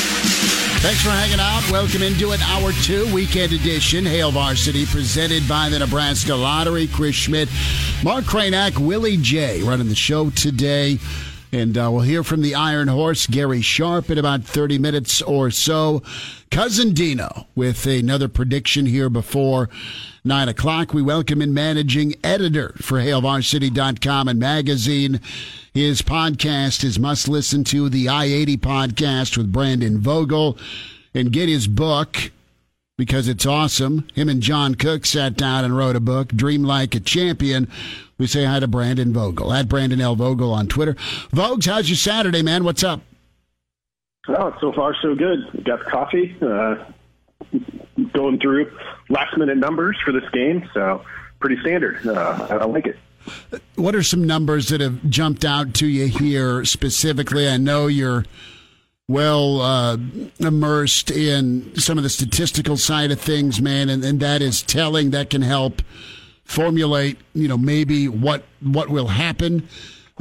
Thanks for hanging out. Welcome into it, hour two, weekend edition. Hail Varsity, presented by the Nebraska Lottery. Chris Schmidt, Mark Kranak, Willie J. running the show today. And uh, we'll hear from the Iron Horse, Gary Sharp, in about 30 minutes or so. Cousin Dino with another prediction here before 9 o'clock. We welcome in managing editor for HailVarsity.com and magazine. His podcast is must listen to the I 80 podcast with Brandon Vogel and get his book because it's awesome. Him and John Cook sat down and wrote a book, Dream Like a Champion. We say hi to Brandon Vogel at Brandon L. Vogel on Twitter. Vogues, how's your Saturday, man? What's up? Oh, so far so good. Got the coffee. Uh, going through last minute numbers for this game, so pretty standard. Uh, I, like it. What are some numbers that have jumped out to you here specifically? I know you're well uh, immersed in some of the statistical side of things, man, and, and that is telling. That can help formulate, you know, maybe what what will happen.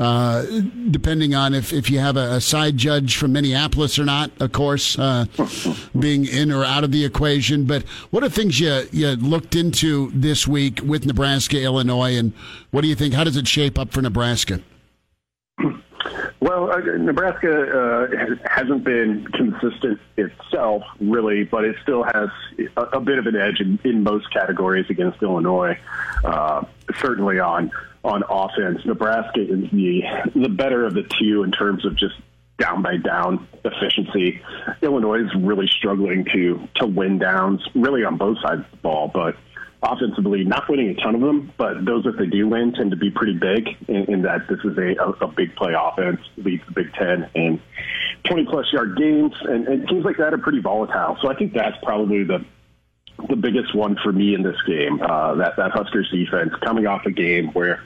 Uh, depending on if, if you have a, a, side judge from Minneapolis or not, of course, uh, being in or out of the equation. But what are things you, you looked into this week with Nebraska, Illinois, and what do you think? How does it shape up for Nebraska? Well, uh, Nebraska uh, hasn't been consistent itself, really, but it still has a, a bit of an edge in, in most categories against Illinois. Uh, certainly on on offense, Nebraska is the the better of the two in terms of just down by down efficiency. Illinois is really struggling to to win downs, really on both sides of the ball, but offensively, not winning a ton of them, but those that they do win tend to be pretty big in, in that this is a, a, a big play offense, leads the Big Ten, and 20 plus yard games, and, and teams like that are pretty volatile. So I think that's probably the the biggest one for me in this game. Uh, that that Huskers defense coming off a game where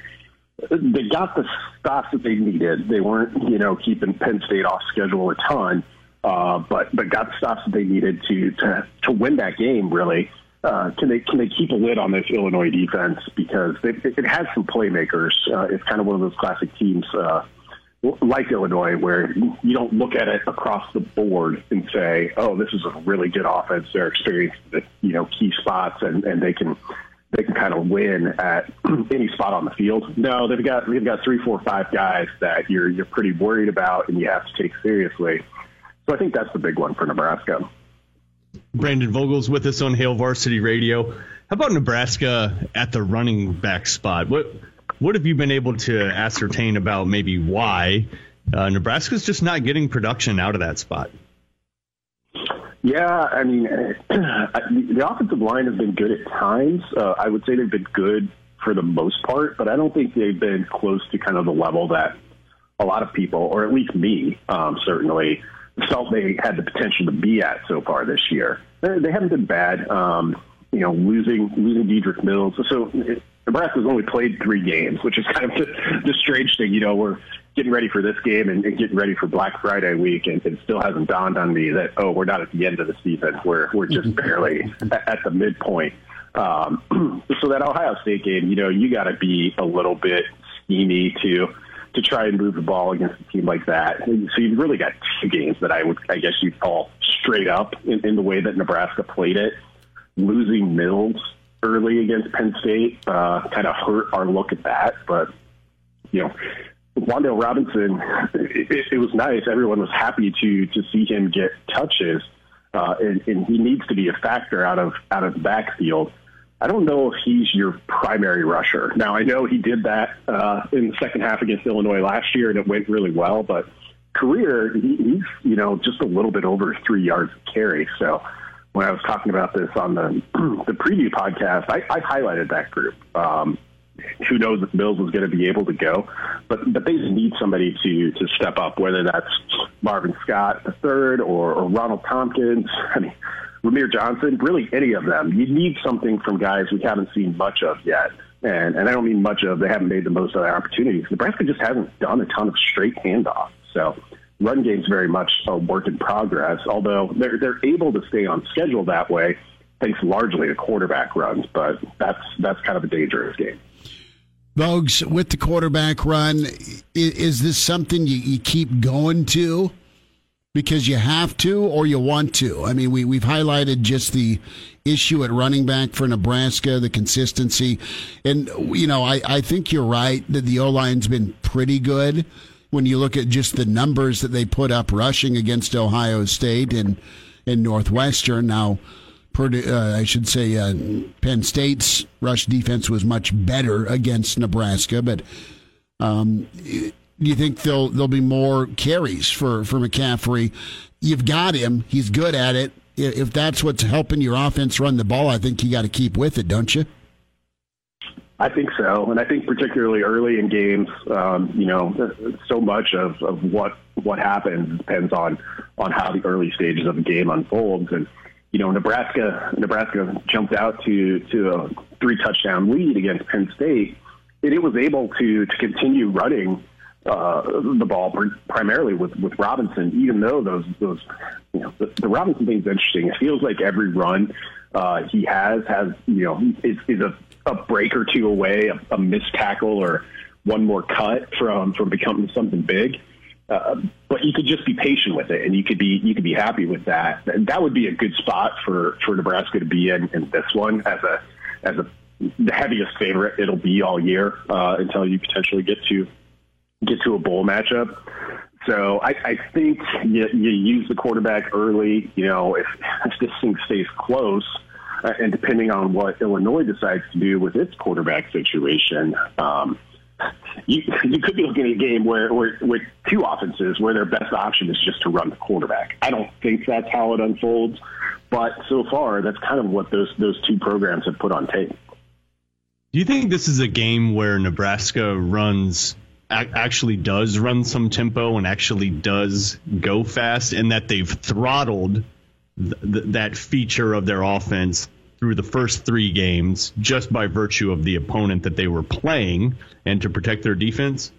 they got the stops that they needed. They weren't, you know, keeping Penn State off schedule a ton, uh, but but got the stops that they needed to to to win that game really uh, can they can they keep a lid on this Illinois defense because they, it has some playmakers. Uh, it's kind of one of those classic teams uh, like Illinois where you don't look at it across the board and say, "Oh, this is a really good offense. They're experienced at you know key spots and and they can." They can kind of win at any spot on the field. No, they've got they've got three, four, five guys that you're you're pretty worried about and you have to take seriously. So I think that's the big one for Nebraska. Brandon Vogel's with us on Hail Varsity Radio. How about Nebraska at the running back spot? What what have you been able to ascertain about maybe why uh, Nebraska's just not getting production out of that spot? Yeah, I mean, the offensive line has been good at times. Uh, I would say they've been good for the most part, but I don't think they've been close to kind of the level that a lot of people, or at least me, um, certainly felt they had the potential to be at so far this year. They haven't been bad. Um, you know, losing losing Dedrick Mills. So Nebraska's only played three games, which is kind of the, the strange thing. You know, we're getting ready for this game and, and getting ready for Black Friday week, and it still hasn't dawned on me that oh, we're not at the end of the season. We're we're just barely at the midpoint. Um, so that Ohio State game, you know, you got to be a little bit schemy to to try and move the ball against a team like that. So you've really got two games that I would, I guess you'd call straight up in, in the way that Nebraska played it. Losing Mills early against Penn State uh, kind of hurt our look at that, but you know. Wan'Dale Robinson, it, it was nice. Everyone was happy to to see him get touches, uh, and, and he needs to be a factor out of out of the backfield. I don't know if he's your primary rusher. Now, I know he did that uh, in the second half against Illinois last year, and it went really well. But career, he, he's you know just a little bit over three yards of carry. So when I was talking about this on the the preview podcast, I, I highlighted that group. Um, who knows if Mills is going to be able to go, but but they need somebody to to step up, whether that's Marvin Scott the third or, or Ronald Thompkins. I mean Rahmir Johnson, really any of them. You need something from guys we haven't seen much of yet. And, and I don't mean much of, they haven't made the most of their opportunities. Nebraska just hasn't done a ton of straight handoffs. So run game's very much a work in progress, although they're, they're able to stay on schedule that way thanks largely to quarterback runs, but that's, that's kind of a dangerous game. Vogues, with the quarterback run, is this something you, you keep going to? because you have to or you want to. I mean, we, we've highlighted just the issue at running back for Nebraska, the consistency. And, you know, I, I think you're right that the O line's been pretty good when you look at just the numbers that they put up rushing against Ohio State and, and Northwestern. Now, uh, I should say uh, Penn State's rush defense was much better against Nebraska, but um, do you think there'll there'll be more carries for for McCaffrey? You've got him; he's good at it. If that's what's helping your offense run the ball, I think you got to keep with it, don't you? I think so, and I think particularly early in games, um, you know, so much of, of what what happens depends on on how the early stages of the game unfolds. And you know, Nebraska Nebraska jumped out to to a three touchdown lead against Penn State, and it was able to to continue running uh, the ball primarily with, with Robinson, even though those those you know the, the Robinson thing's interesting. It feels like every run uh, he has has you know is, is a, a break or two away, a, a missed tackle or one more cut from from becoming something big. Uh, but you could just be patient with it, and you could be you could be happy with that. And that would be a good spot for for Nebraska to be in in this one as a as a the heaviest favorite it'll be all year uh, until you potentially get to get to a bowl matchup. So I, I think you, you use the quarterback early. You know, if, if this thing stays close, uh, and depending on what Illinois decides to do with its quarterback situation, um, you you could be looking at a game where, where with two offenses where their best option is just to run the quarterback. I don't think that's how it unfolds, but so far that's kind of what those those two programs have put on tape. Do you think this is a game where Nebraska runs actually does run some tempo and actually does go fast, and that they've throttled th- th- that feature of their offense through the first three games just by virtue of the opponent that they were playing and to protect their defense?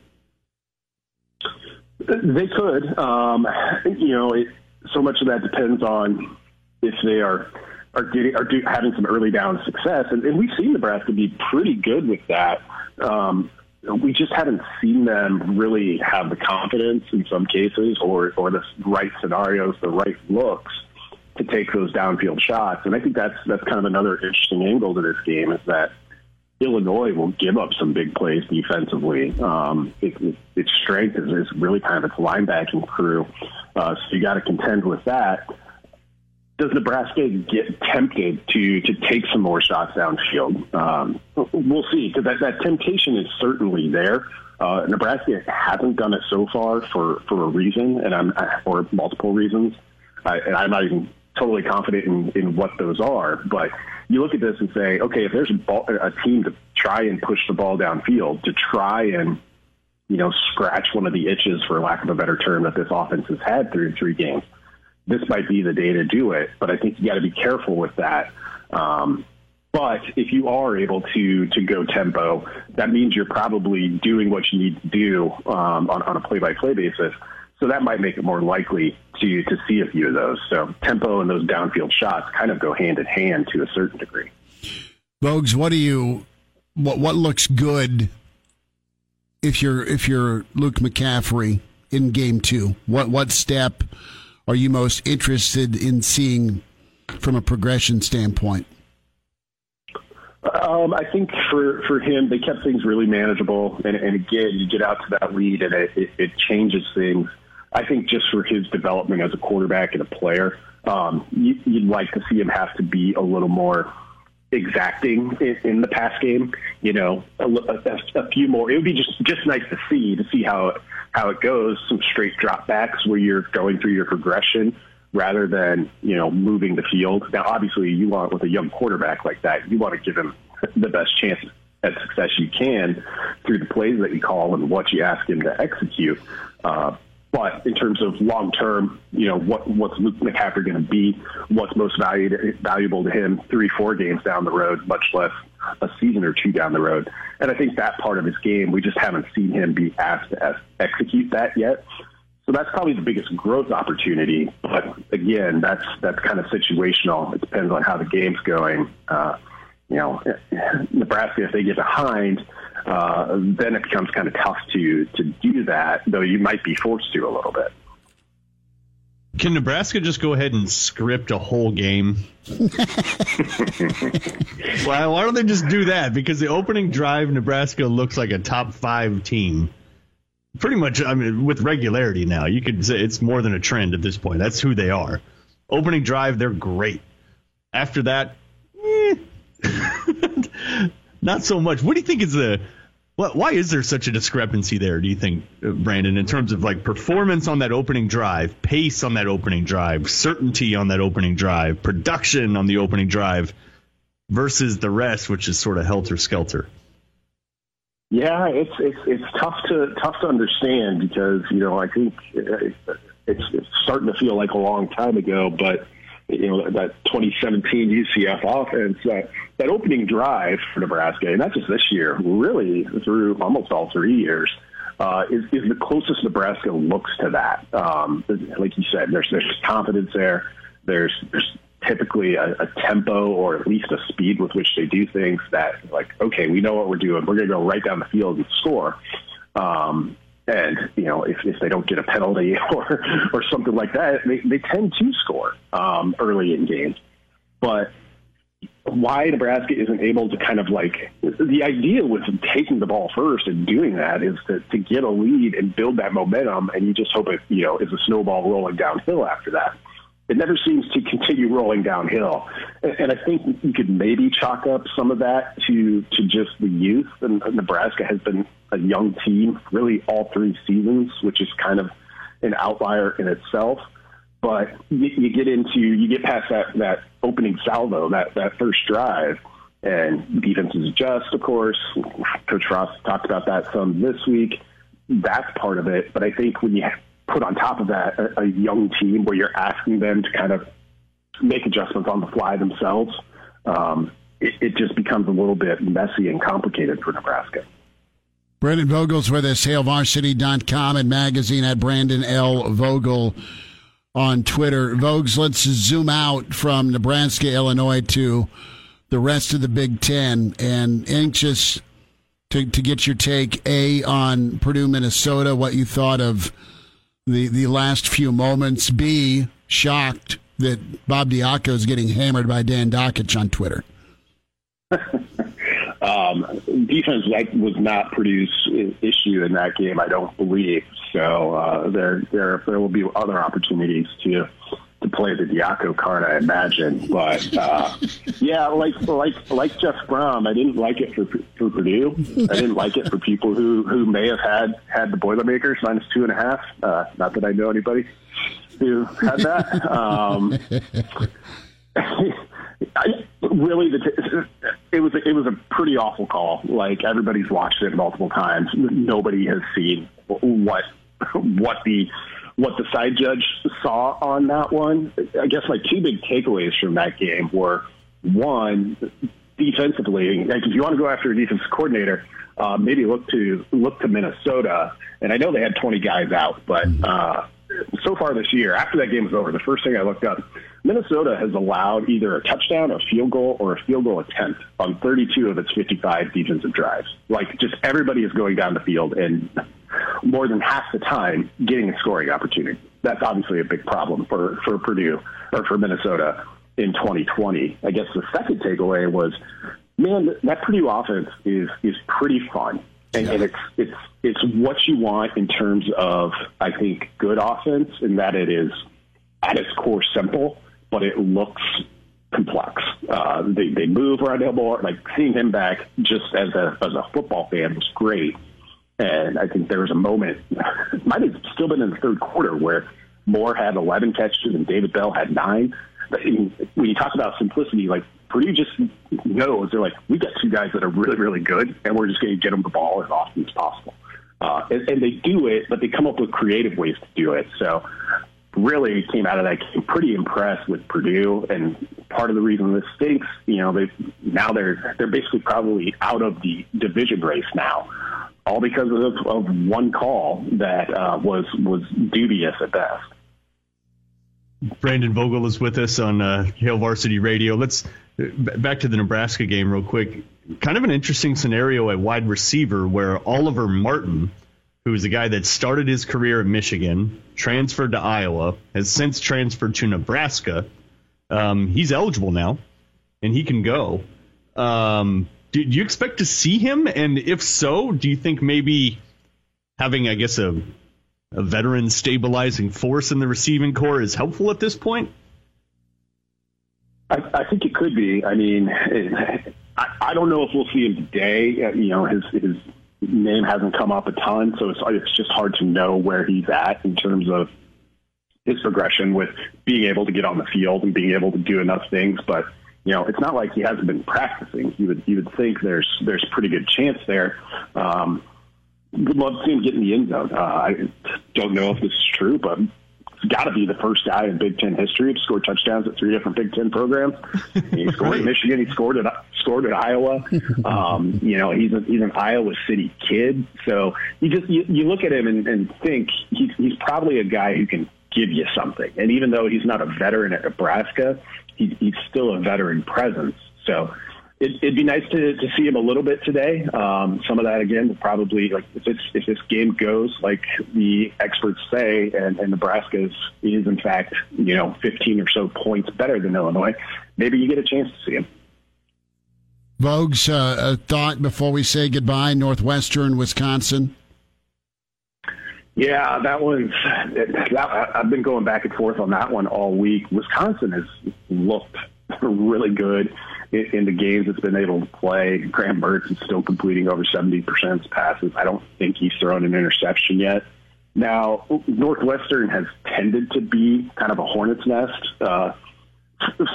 They could. Um, you know, it, so much of that depends on if they are are getting are do, having some early down success, and, and we've seen Nebraska be pretty good with that. Um, we just haven't seen them really have the confidence in some cases or, or the right scenarios, the right looks to take those downfield shots. And I think that's, that's kind of another interesting angle to this game is that Illinois will give up some big plays defensively. Um, it, it, its strength is, is really kind of its linebacking crew. Uh, so you got to contend with that does Nebraska get tempted to to take some more shots downfield? Um, we'll see because that, that temptation is certainly there. Uh, Nebraska hasn't done it so far for for a reason, and I'm for multiple reasons, I, and I'm not even totally confident in, in what those are. But you look at this and say, okay, if there's a, ball, a team to try and push the ball downfield, to try and you know scratch one of the itches, for lack of a better term, that this offense has had through three games this might be the day to do it. But I think you got to be careful with that. Um, but if you are able to to go tempo, that means you're probably doing what you need to do um, on, on a play by play basis. So that might make it more likely to to see a few of those. So tempo and those downfield shots kind of go hand in hand to a certain degree. Vogues, what do you what what looks good if you're if you're Luke McCaffrey in game two? What what step are you most interested in seeing from a progression standpoint? Um, I think for, for him, they kept things really manageable. And, and again, you get out to that lead and it, it, it, changes things. I think just for his development as a quarterback and a player, um, you, would like to see him have to be a little more exacting in, in the pass game. You know, a, a, a, few more. It would be just just nice to see to see how how it goes. Some straight dropbacks where you're going through your progression rather than you know moving the field. Now, obviously, you want with a young quarterback like that, you want to give him the best chance at success you can through the plays that you call and what you ask him to execute. Uh, but in terms of long term, you know, what what's Luke McCaffrey going to be? What's most valued, valuable to him three, four games down the road, much less a season or two down the road. And I think that part of his game, we just haven't seen him be asked to execute that yet. So that's probably the biggest growth opportunity. But again, that's that's kind of situational. It depends on how the game's going. Uh, you know, Nebraska, if they get behind, uh, then it becomes kind of tough to to do that. Though you might be forced to a little bit. Can Nebraska just go ahead and script a whole game? well, why don't they just do that? Because the opening drive, Nebraska looks like a top five team. Pretty much, I mean, with regularity now. You could say it's more than a trend at this point. That's who they are. Opening drive, they're great. After that, eh, not so much. What do you think is the what, why is there such a discrepancy there, do you think, uh, Brandon, in terms of like performance on that opening drive, pace on that opening drive, certainty on that opening drive, production on the opening drive versus the rest, which is sort of helter skelter? Yeah, it's it's it's tough to tough to understand because you know I think uh, it's it's starting to feel like a long time ago, but you know that 2017 UCF offense that that opening drive for Nebraska, and not just this year, really through almost all three years, uh, is, is the closest Nebraska looks to that. Um, like you said, there's there's confidence there. There's there's typically a, a tempo or at least a speed with which they do things that like okay, we know what we're doing. We're going to go right down the field and score. Um, and you know, if, if they don't get a penalty or or something like that, they, they tend to score um, early in games. But why Nebraska isn't able to kind of like the idea with taking the ball first and doing that is to, to get a lead and build that momentum, and you just hope it you know is a snowball rolling downhill after that. It never seems to continue rolling downhill, and, I think you could maybe chalk up some of that to to just the youth. And Nebraska has been a young team really all three seasons, which is kind of an outlier in itself. But you, you get into you get past that that opening salvo, that that first drive, and defenses adjust. Of course, Coach Ross talked about that some this week. That's part of it. But I think when you put on top of that a, a young team where you're asking them to kind of make adjustments on the fly themselves, um, it, it just becomes a little bit messy and complicated for Nebraska. Brandon Vogel's with us, hailvarsity.com and magazine at Brandon L. Vogel on Twitter. Vogues, let's zoom out from Nebraska, Illinois to the rest of the Big Ten and anxious to, to get your take, A, on Purdue, Minnesota, what you thought of the, the last few moments, be shocked that Bob Diaco is getting hammered by Dan Dakich on Twitter. Um, defense was not Purdue's issue in that game, I don't believe. So uh, there, there, there will be other opportunities to to play the Diaco card, I imagine. But uh, yeah, like like like Jeff Brohm, I didn't like it for for Purdue. I didn't like it for people who who may have had had the Boilermakers minus two and a half. Uh, not that I know anybody who had that. Um, I, really, the, t- it was a, it was a pretty awful call. Like everybody's watched it multiple times. Nobody has seen what what the what the side judge saw on that one. I guess my two big takeaways from that game were one, defensively. Like if you want to go after a defensive coordinator, uh, maybe look to look to Minnesota. And I know they had 20 guys out, but uh, so far this year, after that game was over, the first thing I looked up, Minnesota has allowed either a touchdown, a field goal, or a field goal attempt on 32 of its 55 defensive drives. Like, just everybody is going down the field and more than half the time getting a scoring opportunity. That's obviously a big problem for, for Purdue or for Minnesota in 2020. I guess the second takeaway was, man, that Purdue offense is is pretty fun. And, and, it's it's it's what you want in terms of I think good offense, in that it is at its core simple, but it looks complex. Uh, they they move around the ball. Like seeing him back just as a as a football fan was great. And I think there was a moment, might have still been in the third quarter, where Moore had 11 catches and David Bell had nine. But when you talk about simplicity, like Purdue just knows they're like, we got two guys that are really, really good, and we're just going to get them the ball as often as possible. Uh, and, and they do it, but they come up with creative ways to do it. So really came out of that game pretty impressed with Purdue, and part of the reason this stinks, you know, they now they're they're basically probably out of the division race now, all because of, of one call that uh, was was dubious at best. Brandon Vogel is with us on uh, Hail Varsity Radio. Let's back to the Nebraska game real quick. Kind of an interesting scenario at wide receiver where Oliver Martin, who is a guy that started his career at Michigan, transferred to Iowa, has since transferred to Nebraska. Um, he's eligible now, and he can go. Um, do, do you expect to see him? And if so, do you think maybe having, I guess, a a veteran stabilizing force in the receiving corps is helpful at this point? I, I think it could be. I mean, I, I don't know if we'll see him today. Uh, you know, his his name hasn't come up a ton, so it's it's just hard to know where he's at in terms of his progression with being able to get on the field and being able to do enough things. But you know, it's not like he hasn't been practicing. You would you would think there's there's pretty good chance there. Um, would love to see him get in the end zone. Uh, I don't know if this is true, but got to be the first guy in Big Ten history to score touchdowns at three different Big Ten programs. He scored at Michigan. He scored at scored at Iowa. Um, you know, he's a, he's an Iowa City kid. So you just you, you look at him and, and think he's he's probably a guy who can give you something. And even though he's not a veteran at Nebraska, he, he's still a veteran presence. So it, would be nice to, to see him a little bit today. Um, some of that again, probably like if it's if this game goes like the experts say, and, and Nebraska is, is in fact you know 15 or so points better than Illinois, maybe you get a chance to see him. Vogues, uh, a thought before we say goodbye. Northwestern, Wisconsin. Yeah, that one's. That, I've been going back and forth on that one all week. Wisconsin has looked really good in, in the games it's been able to play. Graham Mertz is still completing over 70% of his passes. I don't think he's thrown an interception yet. Now, Northwestern has tended to be kind of a hornet's nest uh,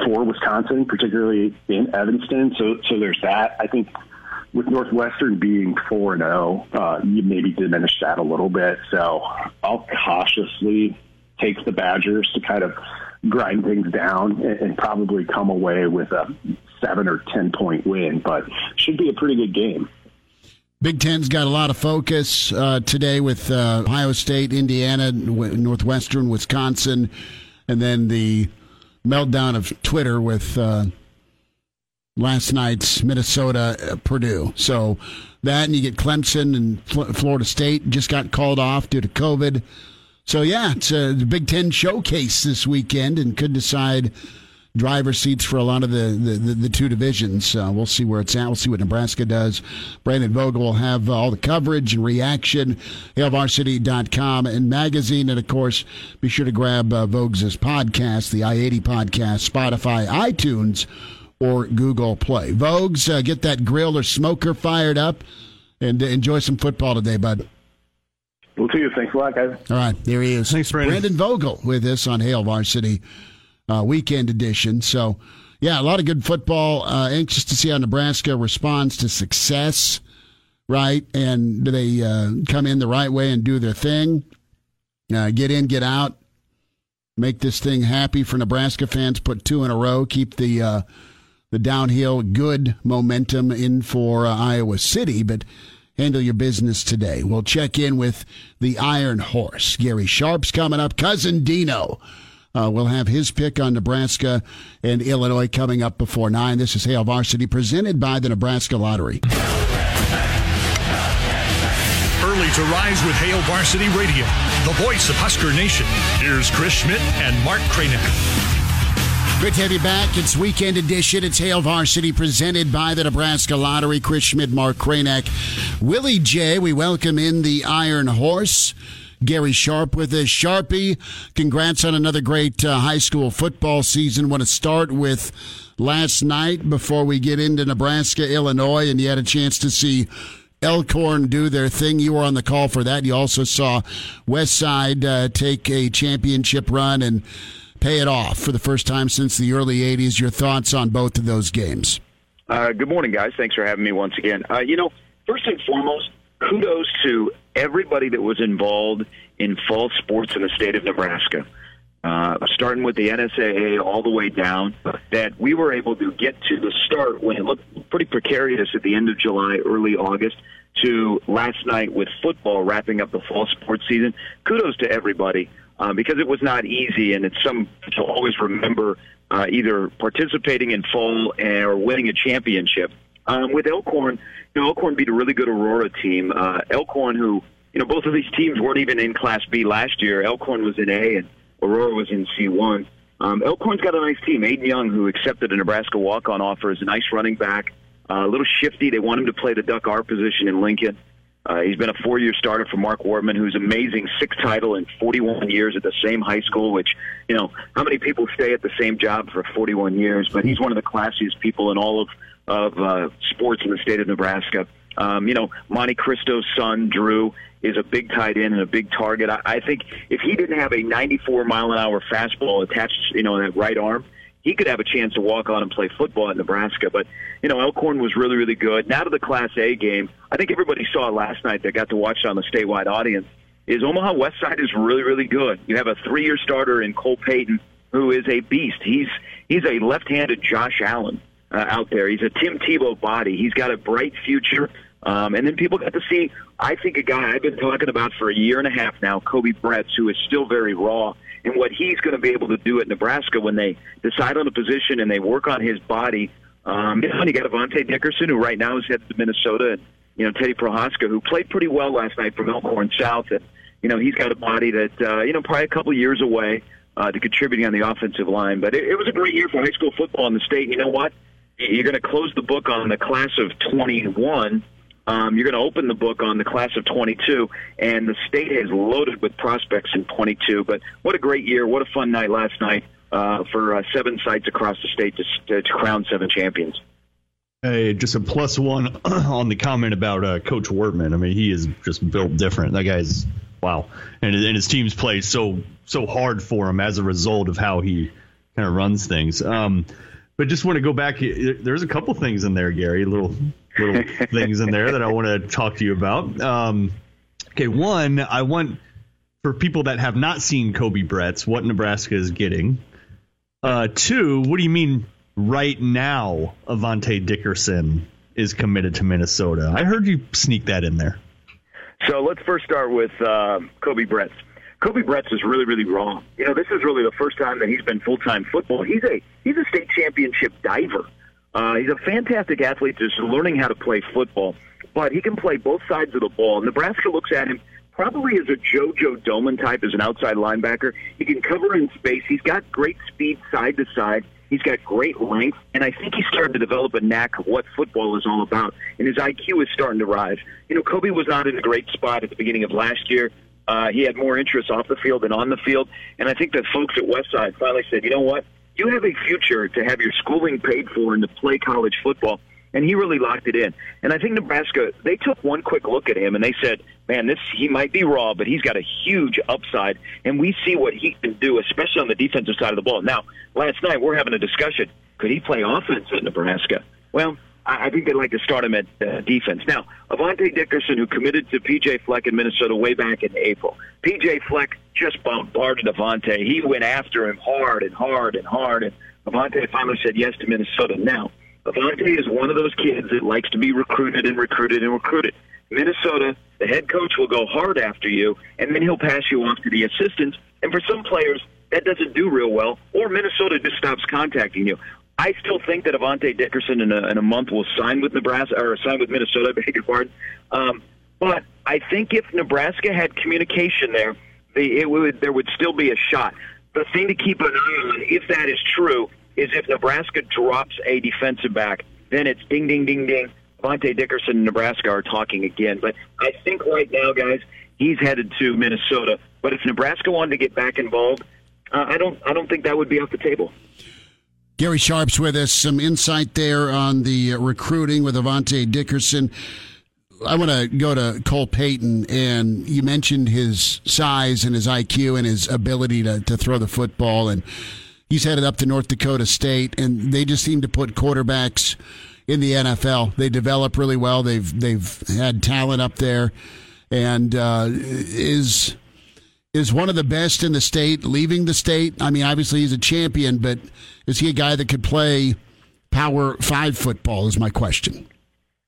for Wisconsin, particularly in Evanston. So, so there's that. I think with Northwestern being four and zero, oh, uh, you maybe diminish that a little bit. So I'll cautiously take the Badgers to kind of grind things down and, and probably come away with a seven or ten point win, but should be a pretty good game. Big Ten's got a lot of focus uh, today with uh, Ohio State, Indiana, Northwestern, Wisconsin, and then the meltdown of Twitter with uh, last night's Minnesota uh, Purdue. So that, and you get Clemson and Florida State just got called off due to COVID. So yeah, it's a Big Ten showcase this weekend, and could decide driver seats for a lot of the, the, the, the two divisions. Uh, we'll see where it's at. We'll see what Nebraska does. Brandon Vogel will have uh, all the coverage and reaction. HailVarsity.com and magazine. And of course, be sure to grab uh, Vogues' podcast, the I 80 podcast, Spotify, iTunes, or Google Play. Vogues, uh, get that grill or smoker fired up and enjoy some football today, bud. We'll see you. Thanks a lot, guys. All right, there he is. Thanks, Brandon. Brandon Vogel with us on Hail Varsity uh, weekend edition. So, yeah, a lot of good football. Uh, anxious to see how Nebraska responds to success, right? And do they uh, come in the right way and do their thing? Uh, get in, get out, make this thing happy for Nebraska fans. Put two in a row, keep the uh, the downhill good momentum in for uh, Iowa City, but handle your business today. We'll check in with the Iron Horse. Gary Sharp's coming up. Cousin Dino. Uh, we'll have his pick on Nebraska and Illinois coming up before 9. This is Hail Varsity presented by the Nebraska Lottery. Early to rise with Hail Varsity Radio, the voice of Husker Nation. Here's Chris Schmidt and Mark Kranak. Great to have you back. It's weekend edition. It's Hail Varsity presented by the Nebraska Lottery. Chris Schmidt, Mark Kranak, Willie J. We welcome in the Iron Horse. Gary Sharp with us. Sharpie, congrats on another great uh, high school football season. Want to start with last night before we get into Nebraska, Illinois, and you had a chance to see Elkhorn do their thing. You were on the call for that. You also saw West Side uh, take a championship run and pay it off for the first time since the early 80s. Your thoughts on both of those games? Uh, good morning, guys. Thanks for having me once again. Uh, you know, first and foremost, kudos to everybody that was involved in fall sports in the state of Nebraska. Uh, starting with the NSAA all the way down, that we were able to get to the start when it looked pretty precarious at the end of July, early August, to last night with football wrapping up the fall sports season. Kudos to everybody uh, because it was not easy, and it's some to always remember uh, either participating in fall or winning a championship. Um, with Elkhorn, you know, Elkhorn beat a really good Aurora team. Uh, Elkhorn, who you know, both of these teams weren't even in Class B last year. Elkhorn was in A, and Aurora was in C1. Um, Elkhorn's got a nice team. Aiden Young, who accepted a Nebraska walk-on offer, is a nice running back. Uh, a little shifty. They want him to play the duck R position in Lincoln. Uh, he's been a four-year starter for Mark Wortman, who's amazing, six title in 41 years at the same high school. Which you know, how many people stay at the same job for 41 years? But he's one of the classiest people in all of of uh, sports in the state of Nebraska. Um, you know, Monte Cristo's son, Drew, is a big tight end and a big target. I, I think if he didn't have a 94 mile an hour fastball attached, you know, in that right arm, he could have a chance to walk on and play football at Nebraska. But, you know, Elkhorn was really, really good. Now to the Class A game. I think everybody saw last night that got to watch it on the statewide audience. Is Omaha West Side is really, really good. You have a three year starter in Cole Payton who is a beast. He's he's a left handed Josh Allen uh, out there. He's a Tim Tebow body. He's got a bright future. Um, and then people got to see, I think, a guy I've been talking about for a year and a half now, Koby Bretz, who is still very raw and what he's going to be able to do at Nebraska when they decide on a position and they work on his body Um, you know, you got Avante Dickerson, who right now is headed to Minnesota, and you know Teddy Prochazka, who played pretty well last night for Elkhorn South, and you know he's got a body that uh, you know probably a couple years away uh, to contributing on the offensive line. But it, it was a great year for high school football in the state. You know what? You're going to close the book on the class of 21. Um, you're going to open the book on the class of 22, and the state is loaded with prospects in 22. But what a great year! What a fun night last night uh, for uh, seven sites across the state to, to, crown seven champions. Hey, just a plus one on the comment about uh, Coach Wortman. I mean, he is just built different. That guy's wow, and, and his teams play so so hard for him as a result of how he kind of runs things. Um, but just want to go back. There's a couple things in there, Gary. Little little things in there that I want to talk to you about. Um, okay, one, I want for people that have not seen Koby Bretz, what Nebraska is getting. Uh, two, what do you mean right now Avante Dickerson is committed to Minnesota? I heard you sneak that in there. So let's first start with uh, Koby Bretz. Koby Bretz is really, really wrong. You know, this is really the first time that he's been full time football. He's a he's a state championship diver. Uh, he's a fantastic athlete, just learning how to play football. But he can play both sides of the ball. Nebraska looks at him probably as a JoJo Domann type as an outside linebacker. He can cover in space. He's got great speed side to side. He's got great length, and I think he's starting to develop a knack of what football is all about. And his IQ is starting to rise. You know, Koby was not in a great spot at the beginning of last year. Uh, he had more interest off the field than on the field, and I think that folks at Westside finally said, you know what? You have a future to have your schooling paid for and to play college football and he really locked it in. And I think Nebraska they took one quick look at him and they said, "Man, this he might be raw, but he's got a huge upside, and we see what he can do, especially on the defensive side of the ball." Now, last night we're having a discussion: could he play offense at Nebraska? Well. I think they'd like to start him at uh, defense. Now, Avante Dickerson, who committed to PJ Fleck in Minnesota way back in April. PJ Fleck just bombarded Avante. He went after him hard and hard and hard, and Avante finally said yes to Minnesota. Now, Avante is one of those kids that likes to be recruited and recruited and recruited. Minnesota, the head coach will go hard after you, and then he'll pass you off to the assistants. And for some players, that doesn't do real well, or Minnesota just stops contacting you. I still think that Avante Dickerson in a, in a month will sign with Nebraska or sign with Minnesota. Beg your pardon. Um, but I think if Nebraska had communication there, the, it would there would still be a shot. The thing to keep an eye on, if that is true, is if Nebraska drops a defensive back, then it's ding, ding, ding, ding. Avante Dickerson and Nebraska are talking again. But I think right now, guys, he's headed to Minnesota. But if Nebraska wanted to get back involved, uh, I don't, I don't think that would be off the table. Gary Sharp's with us. Some insight there on the recruiting with Avante Dickerson. I want to go to Cole Payton, and you mentioned his size and his IQ and his ability to, to throw the football. And he's headed up to North Dakota State, and they just seem to put quarterbacks in the NFL. They develop really well. They've they've had talent up there, and uh, is is one of the best in the state. Leaving the state, I mean, obviously he's a champion, but is he a guy that could play Power Five football? Is my question.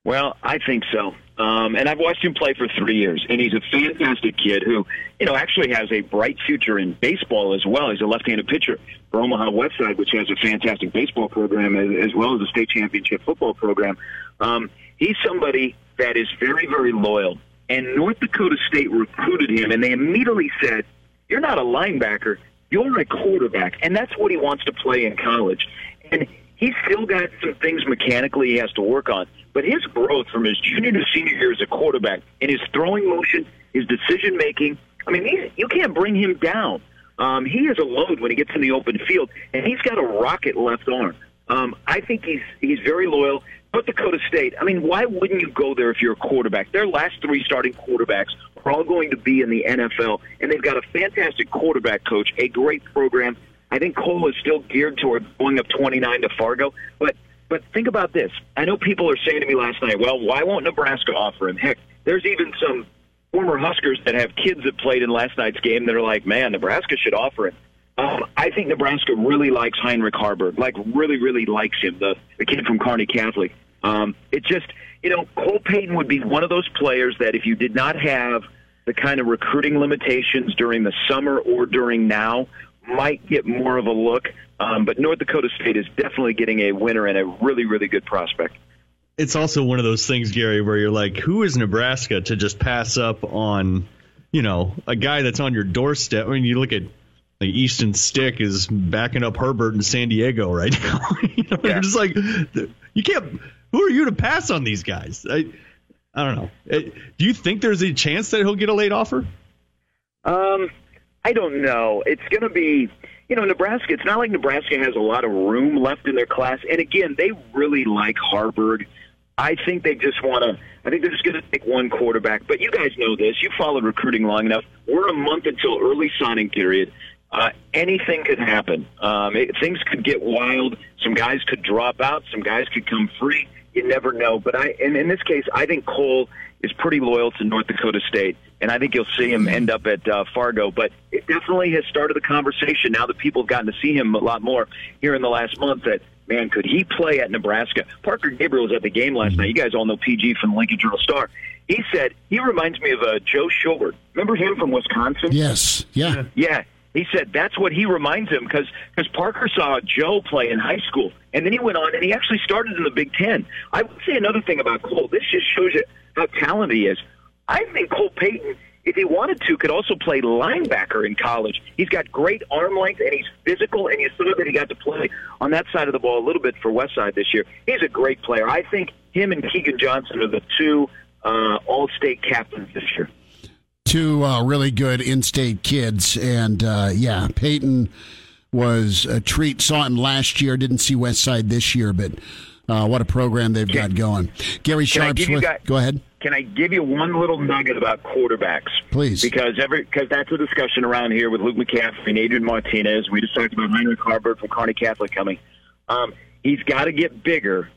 Well, I think so. Um, and I've watched him play for three years, and he's a fantastic kid who, you know, actually has a bright future in baseball as well. He's a left-handed pitcher for Omaha Westside, which has a fantastic baseball program as, well as a state championship football program. Um, he's somebody that is very, very loyal. And North Dakota State recruited him, and they immediately said, "You're not a linebacker. You're a quarterback," and that's what he wants to play in college. And he's still got some things mechanically he has to work on. But his growth from his junior to senior year as a quarterback in his throwing motion, his decision making, I mean, he, you can't bring him down. Um, he is a load when he gets in the open field, and he's got a rocket left arm. Um, I think he's he's very loyal. North Dakota State. I mean, why wouldn't you go there if you're a quarterback? Their last three starting quarterbacks are all going to be in the NFL, and they've got a fantastic quarterback coach, a great program. I think Cole is still geared toward going up 29 to Fargo, but but think about this. I know people are saying to me last night, well, why won't Nebraska offer him? Heck, there's even some former Huskers that have kids that played in last night's game that are like, man, Nebraska should offer him. Um, I think Nebraska really likes Heinrich Haarberg, like really, really likes him, the, the kid from Kearney Catholic. Um, it just, you know, Cole Payton would be one of those players that if you did not have the kind of recruiting limitations during the summer or during now, might get more of a look. Um, but North Dakota State is definitely getting a winner and a really, really good prospect. It's also one of those things, Gary, where you're like, who is Nebraska to just pass up on, you know, a guy that's on your doorstep? I mean, you look at like Easton Stick is backing up Herbert in San Diego right now. you know, yeah. You're just like, you can't. Who are you to pass on these guys? I, I don't know. Do you think there's a chance that he'll get a late offer? Um, I don't know. It's going to be, you know, Nebraska. It's not like Nebraska has a lot of room left in their class. And again, they really like Haarberg. I think they just want to. I think they're just going to take one quarterback. But you guys know this. You followed recruiting long enough. We're a month until early signing period. Uh, anything could happen. Um, it, things could get wild. Some guys could drop out. Some guys could come free. You never know. But I, and in this case, I think Cole is pretty loyal to North Dakota State, and I think you'll see him end up at uh, Fargo. But it definitely has started the conversation now that people have gotten to see him a lot more here in the last month. That man, could he play at Nebraska? Parker Gabriel was at the game last night. You guys all know PG from the Lincoln Journal Star. He said he reminds me of uh, Joe Schobert. Remember him from Wisconsin? Yes. Yeah. Yeah. He said that's what he reminds him because because Parker saw Joe play in high school, and then he went on and he actually started in the Big Ten. I would say another thing about Cole. This just shows you how talented he is. I think Cole Payton, if he wanted to, could also play linebacker in college. He's got great arm length and he's physical, and you saw that he got to play on that side of the ball a little bit for Westside this year. He's a great player. I think him and Keegan Johnson are the two uh, All-State captains this year two uh, really good in-state kids, and uh, yeah, Payton was a treat. Saw him last year. Didn't see Westside this year, but uh, what a program they've got going. Gary Sharps, with, guys, go ahead. Can I give you one little nugget about quarterbacks? Please, because every because that's a discussion around here with Luke McCaffrey and Adrian Martinez. We just talked about Heinrich Haarberg from Kearney Catholic coming. Um, he's got to get bigger,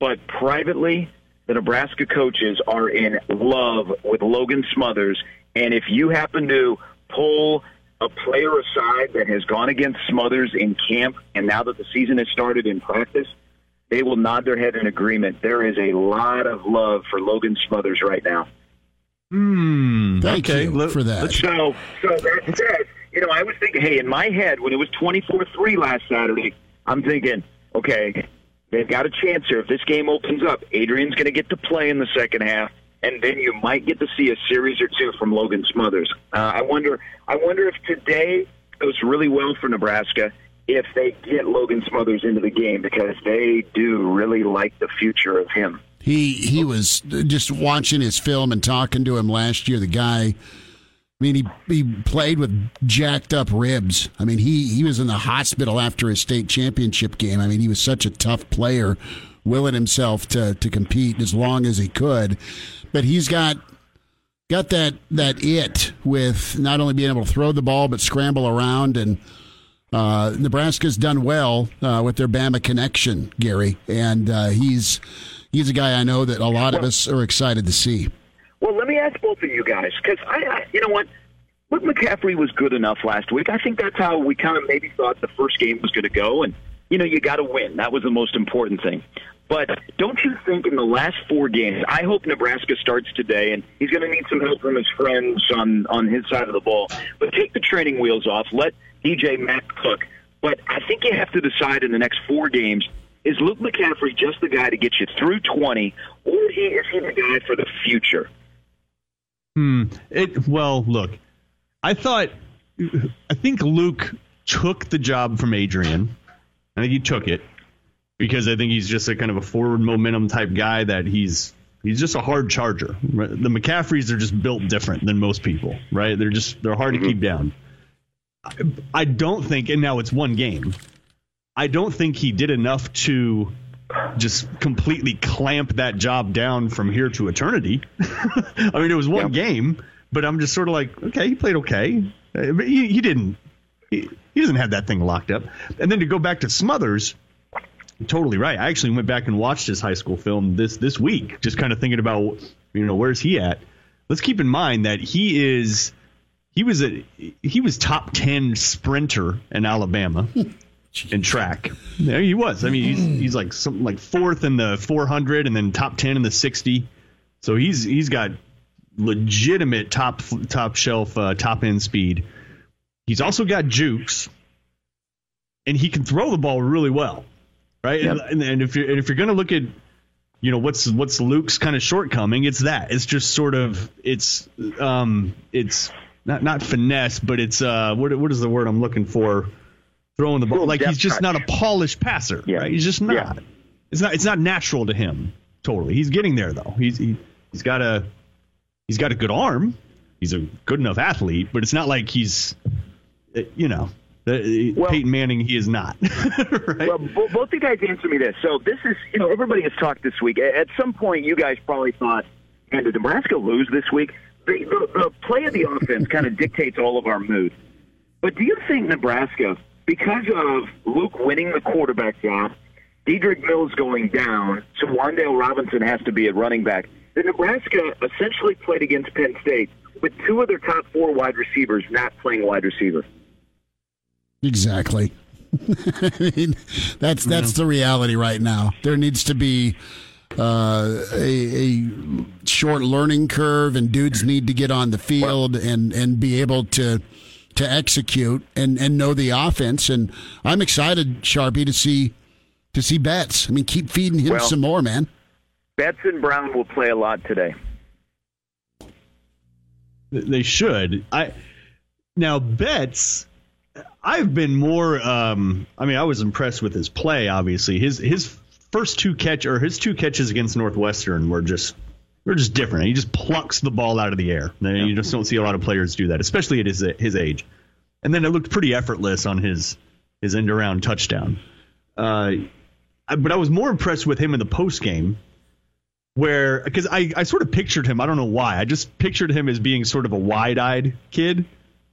but privately the Nebraska coaches are in love with Logan Smothers. And if you happen to pull a player aside that has gone against Smothers in camp, and now that the season has started in practice, they will nod their head in agreement. There is a lot of love for Logan Smothers right now. Hmm. Thank okay. you for that. So, so that said, you know, I was thinking, hey, in my head, when it was 24 3 last Saturday, I'm thinking, okay, They've got a chance here. If this game opens up, Adrian's going to get to play in the second half, and then you might get to see a series or two from Logan Smothers. Uh, I wonder. I wonder if today goes really well for Nebraska if they get Logan Smothers into the game because they do really like the future of him. He he was just watching his film and talking to him last year. The guy I mean, he he played with jacked up ribs. I mean, he he was in the hospital after his state championship game. I mean, he was such a tough player, willing himself to to compete as long as he could. But he's got got that that it with not only being able to throw the ball but scramble around and. Uh, Nebraska's done well uh, with their Bama connection, Gary, and uh, he's he's a guy I know that a lot of us are excited to see. Well, let me ask both of you guys because I, I, you know what, Luke McCaffrey was good enough last week. I think that's how we kind of maybe thought the first game was going to go, and you know, you got to win. That was the most important thing. But don't you think in the last four games, I hope Nebraska starts today, and he's going to need some help from his friends on on his side of the ball. But take the training wheels off. Let DJ Matt cook. But I think you have to decide in the next four games is Luke McCaffrey just the guy to get you through 20, or is he, is he the guy for the future? Hmm. It well, look, I thought, I think Luke took the job from Adrian. I think he took it because I think he's just a kind of a forward momentum type guy that he's he's just a hard charger. The McCaffreys are just built different than most people, right? They're just they're hard mm-hmm. to keep down. I, I don't think, and now it's one game. I don't think he did enough to just completely clamp that job down from here to eternity. I mean, it was one yep. game, but I'm just sort of like, okay, he played okay. Uh, but he, he didn't. He, he doesn't have that thing locked up. And then to go back to Smothers, totally right. I actually went back and watched his high school film this this week, just kind of thinking about you know where's he at. Let's keep in mind that he is he was a he was top ten sprinter in Alabama. in track. There he was. I mean, he's he's like something like fourth in the 400 and then top 10 in the 60. So he's he's got legitimate top top shelf uh, top end speed. He's also got jukes, and he can throw the ball really well, right? Yep. And, and if you're and if you're going to look at you know what's what's Luke's kind of shortcoming, it's that it's just sort of it's um it's not not finesse, but it's uh what what is the word I'm looking for? Throwing the ball like he's just not a polished passer, Yeah. right? He's just not. Yeah. It's not it's not natural to him. Totally, he's getting there though. He's he, he's got a he's got a good arm. He's a good enough athlete, but it's not like he's uh, you know the, Peyton Manning. He is not. right? Well, both you guys answer me this. So this is, you know, everybody has talked this week. At some point, you guys probably thought, "Man, did Nebraska lose this week?" The, the, the play of the offense kind of dictates all of our mood. But do you think Nebraska, because of Luke winning the quarterback job, Dedrick Mills going down, so Wan'Dale Robinson has to be at running back, The Nebraska essentially played against Penn State with two of their top four wide receivers not playing wide receiver? Exactly. I mean, that's that's the reality right now. There needs to be uh, a, a short learning curve, and dudes need to get on the field and, and be able to to execute and, and know the offense. And I'm excited, Sharpie, to see to see Betts. I mean, keep feeding him Well- some more, man. Betts and Brown will play a lot today. They should. I now Betts. I've been more. Um, I mean, I was impressed with his play. Obviously, his his first two catch or his two catches against Northwestern were just were just different. He just plucks the ball out of the air. And You just don't see a lot of players do that, especially at his his age. And then it looked pretty effortless on his his end around touchdown. Uh, I- but I was more impressed with him in the post game where because I, I sort of pictured him. I don't know why. I just pictured him as being sort of a wide eyed kid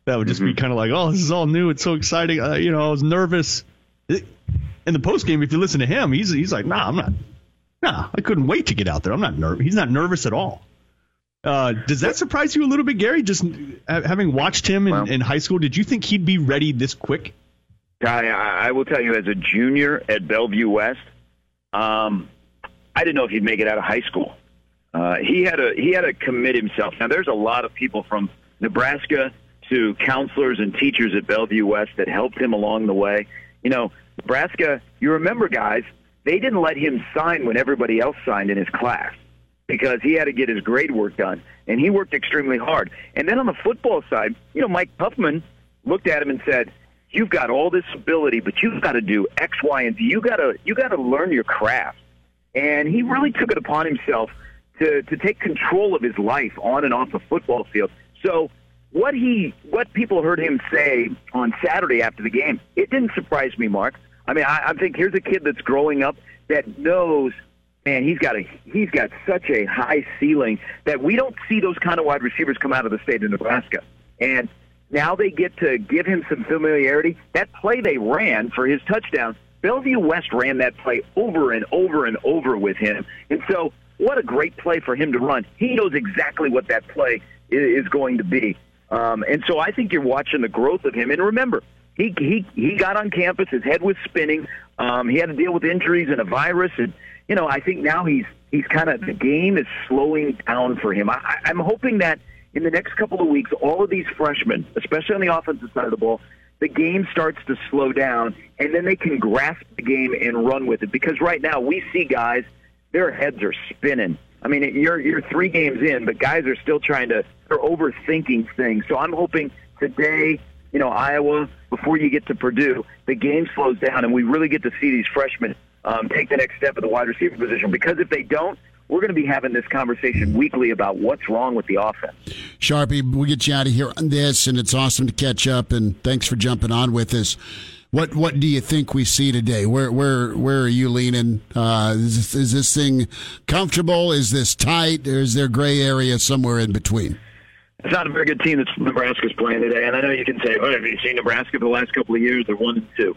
that would just be kind of like, oh, this is all new. It's so exciting. Uh, you know, I was nervous. In the post game, if you listen to him, he's he's like, nah, I'm not. Nah, I couldn't wait to get out there. I'm not nervous. He's not nervous at all. Uh, does that surprise you a little bit, Gary? Just having watched him in, in high school, did you think he'd be ready this quick? I, I will tell you, as a junior at Bellevue West, um, I didn't know if he'd make it out of high school. Uh, he had to he had to commit himself. Now, there's a lot of people from Nebraska to counselors and teachers at Bellevue West that helped him along the way. You know, Nebraska. You remember, guys, they didn't let him sign when everybody else signed in his class because he had to get his grade work done, and he worked extremely hard. And then on the football side, you know, Mike Huffman looked at him and said, "You've got all this ability, but you've got to do X, Y, and Z. You got to you got to learn your craft." And he really took it upon himself to to take control of his life on and off the football field. So what he what people heard him say on Saturday after the game, it didn't surprise me, Mark. I mean, I, I think here's a kid that's growing up that knows, man, he's got a he's got such a high ceiling that we don't see those kind of wide receivers come out of the state of Nebraska. And now they get to give him some familiarity. That play they ran for his touchdown, Bellevue West ran that play over and over and over with him. And so, what a great play for him to run. He knows exactly what that play is going to be. Um, and so I think you're watching the growth of him. And remember, he he he got on campus. His head was spinning. Um, he had to deal with injuries and a virus. And you know, I think now he's he's kind of the game is slowing down for him. I, I'm hoping that in the next couple of weeks, all of these freshmen, especially on the offensive side of the ball, the game starts to slow down, and then they can grasp the game and run with it. Because right now we see guys, their heads are spinning. I mean, you're you're three games in, but guys are still trying to they're overthinking things. So I'm hoping today, you know, Iowa before you get to Purdue, the game slows down and we really get to see these freshmen um, take the next step at the wide receiver position. Because if they don't, we're going to be having this conversation weekly about what's wrong with the offense. Sharpie, we'll get you out of here on this, and it's awesome to catch up. And thanks for jumping on with us. What what do you think we see today? Where where where are you leaning? Uh, is, this, is this thing comfortable? Is this tight? Or is there gray area somewhere in between? It's not a very good team that Nebraska's playing today, and I know you can say, "Oh, have you seen Nebraska for the last couple of years? They're one and two."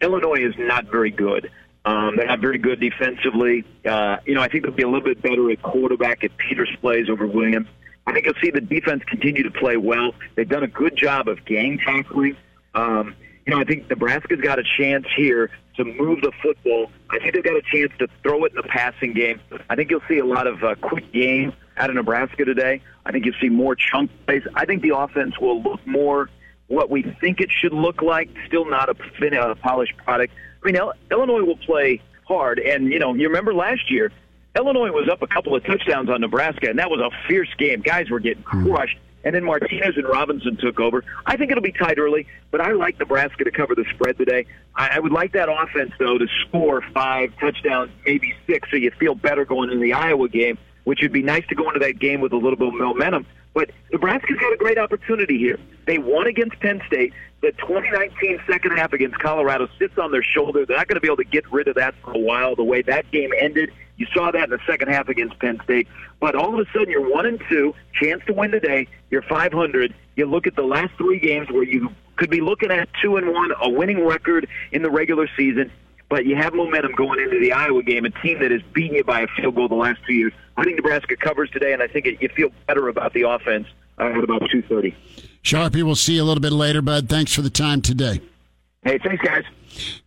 Illinois is not very good. Um, they're not very good defensively. Uh, you know, I think they'll be a little bit better at quarterback if Peters plays over Williams. I think you'll see the defense continue to play well. They've done a good job of gang tackling. Um, you know, I think Nebraska's got a chance here to move the football. I think they've got a chance to throw it in the passing game. I think you'll see a lot of uh, quick game out of Nebraska today. I think you'll see more chunk plays. I think the offense will look more what we think it should look like. Still not a, fin- a polished product. I mean, Il- Illinois will play hard, and you know, you remember last year, Illinois was up a couple of touchdowns on Nebraska, and that was a fierce game. Guys were getting hmm. crushed. And then Martinez and Robinson took over. I think it'll be tight early, but I like Nebraska to cover the spread today. I, I would like that offense, though, to score five touchdowns, maybe six, so you feel better going into the Iowa game, which would be nice to go into that game with a little bit of momentum. But Nebraska's got a great opportunity here. They won against Penn State. The 2019 second half against Colorado sits on their shoulder. They're not going to be able to get rid of that for a while. The way that game ended, you saw that in the second half against Penn State. But all of a sudden, you're one and two, chance to win today. You're 500. You look at the last three games where you could be looking at two and one, a winning record in the regular season. But you have momentum going into the Iowa game, a team that has beaten you by a field goal the last two years. I think Nebraska covers today, and I think it, you feel better about the offense uh, at about 2:30. Sharpie, we'll see you a little bit later, bud. Thanks for the time today. Hey, thanks, guys.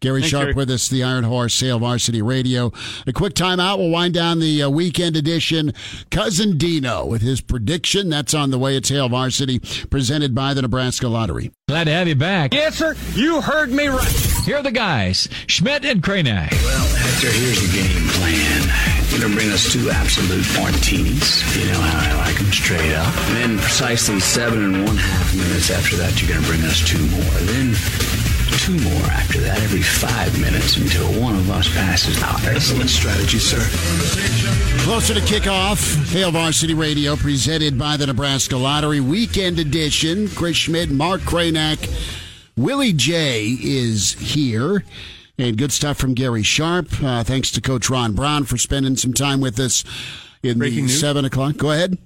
Gary Thanks, Sharp Gary. with us, the Iron Horse Hail Varsity Radio. A quick timeout. We'll wind down the uh, weekend edition. Cousin Dino with his prediction. That's on the way at Hail Varsity, presented by the Nebraska Lottery. Glad to have you back. Yes, sir. You heard me right. Here are the guys, Schmidt and Kranak. Well, Hector, here's the game plan. You're going to bring us two absolute martinis. You know how I like them straight up. And then precisely seven and one half minutes after that, you're going to bring us two more. Then two more after that every five minutes until one of us passes out. Excellent strategy, sir. Closer to kickoff, Hail Varsity Radio, presented by the Nebraska Lottery Weekend Edition. Chris Schmidt, Mark Kranak, Willie J is here. And good stuff from Gary Sharp. Uh, thanks to Coach Ron Brown for spending some time with us in Breaking the news? seven o'clock. Go ahead. Did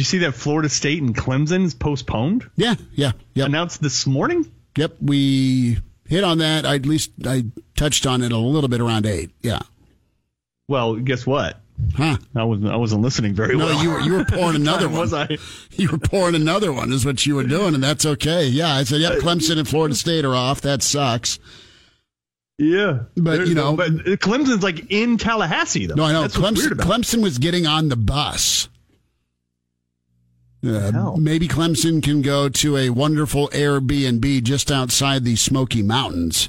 you see that Florida State and Clemson is postponed? Yeah, yeah, yeah. Announced this morning. Yep, we hit on that. I, at least I touched on it a little bit around eight. Yeah. Well, guess what? Huh? I wasn't. I wasn't listening very No, well. you were you were pouring another one. Was I? You were pouring another one, is what you were doing, and that's okay. Yeah, I said, yep, uh, Clemson and Florida State are off. That sucks. Yeah, But, you no- know- but Clemson's like in Tallahassee though. No, I know. That's Clemson. Clemson was getting on the bus. Uh, maybe Clemson can go to a wonderful Airbnb just outside the Smoky Mountains.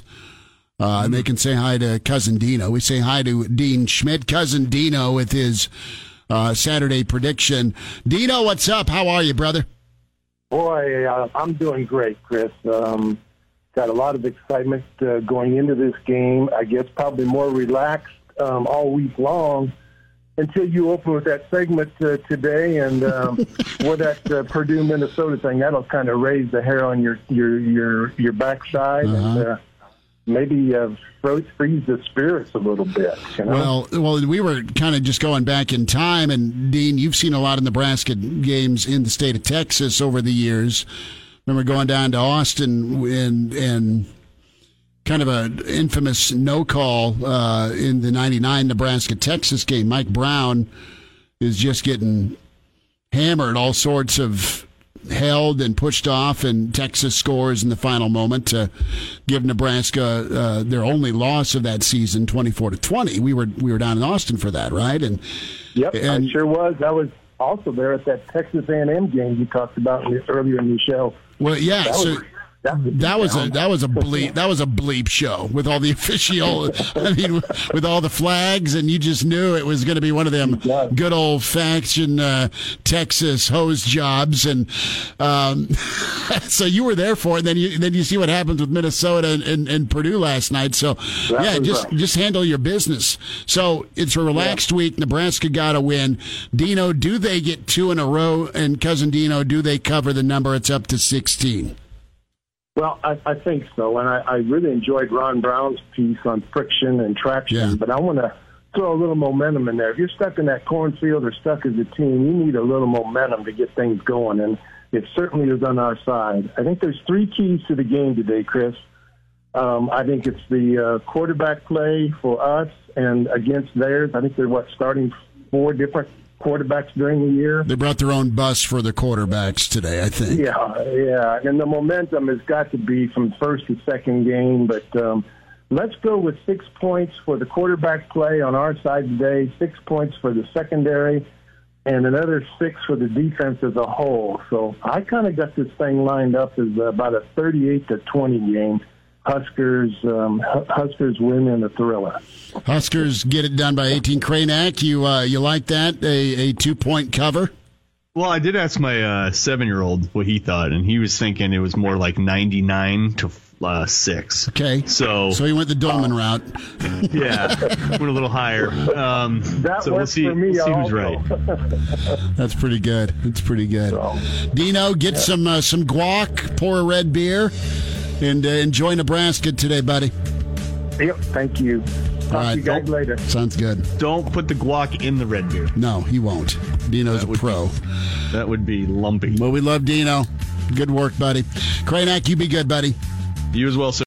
Uh, and they can say hi to cousin Dino. We say hi to Dean Schmidt, cousin Dino, with his uh, Saturday prediction. Dino, what's up? How are you, brother? Boy, uh, I'm doing great, Chris. Um, got a lot of excitement uh, going into this game. I guess probably more relaxed um, all week long until you open with that segment uh, today and um, with that uh, Purdue Minnesota thing. That'll kind of raise the hair on your your your your backside and uh, maybe uh, freeze the spirits a little bit. You know? Well, well, we were kind of just going back in time, and Dean, you've seen a lot of Nebraska games in the state of Texas over the years. Remember going down to Austin and and kind of a infamous no call uh, in the '99 Nebraska Texas game. Mike Brown is just getting hammered, all sorts of held and pushed off, and Texas scores in the final moment to give Nebraska uh, their only loss of that season, twenty-four to twenty. We were we were down in Austin for that, right? And Yep, and I sure was. I was also there at that Texas A&M game you talked about earlier in the show. well, yeah. So that was, a that was a bleep that was a bleep show with all the official I mean with all the flags and you just knew it was going to be one of them good old faction uh, Texas hose jobs and um, so you were there for it and then you then you see what happens with Minnesota and, and, and Purdue last night so That yeah just rough. just handle your business. So it's a relaxed week Nebraska got a win. Dino do they get two in a row? And cousin Dino do they cover the number? It's up to 16 Well, I, I think so, and I, I really enjoyed Ron Brown's piece on friction and traction. But I want to throw a little momentum in there. If you're stuck in that cornfield or stuck as a team, you need a little momentum to get things going, and it certainly is on our side. I think there's three keys to the game today, Chris. Um, I think it's the uh, quarterback play for us and against theirs. I think they're what starting four different quarterbacks during the year. They brought their own bus for the quarterbacks today, I think. Yeah, yeah, and the momentum has got to be from first to second game. But um, let's go with six points for the quarterback play on our side today. Six points for the secondary. and another six for the defense as a whole. So I kind of got this thing lined up as about a 38 to 20 game. Huskers, um, Huskers win in the thriller. Huskers get it done by 18. Kranak, you uh, you like that? A, a two point cover? Well, I did ask my uh, seven year old what he thought, and he was thinking it was more like 99 to uh, six. Okay. So so he went the Dolman Oh. route. yeah, went a little higher. Um, That so we'll see, for me we'll see who's right. That's pretty good. That's pretty good. Dino, get some uh, some guac, pour a red beer, and uh, enjoy Nebraska today, buddy. Yep, thank you. Talk All right. to you guys later. Sounds good. Don't put the guac in the red beer. No, he won't. Dino's a pro. That would be lumpy. Well, we love Dino. Good work, buddy. Kranak, you be good, buddy. You as well, sir.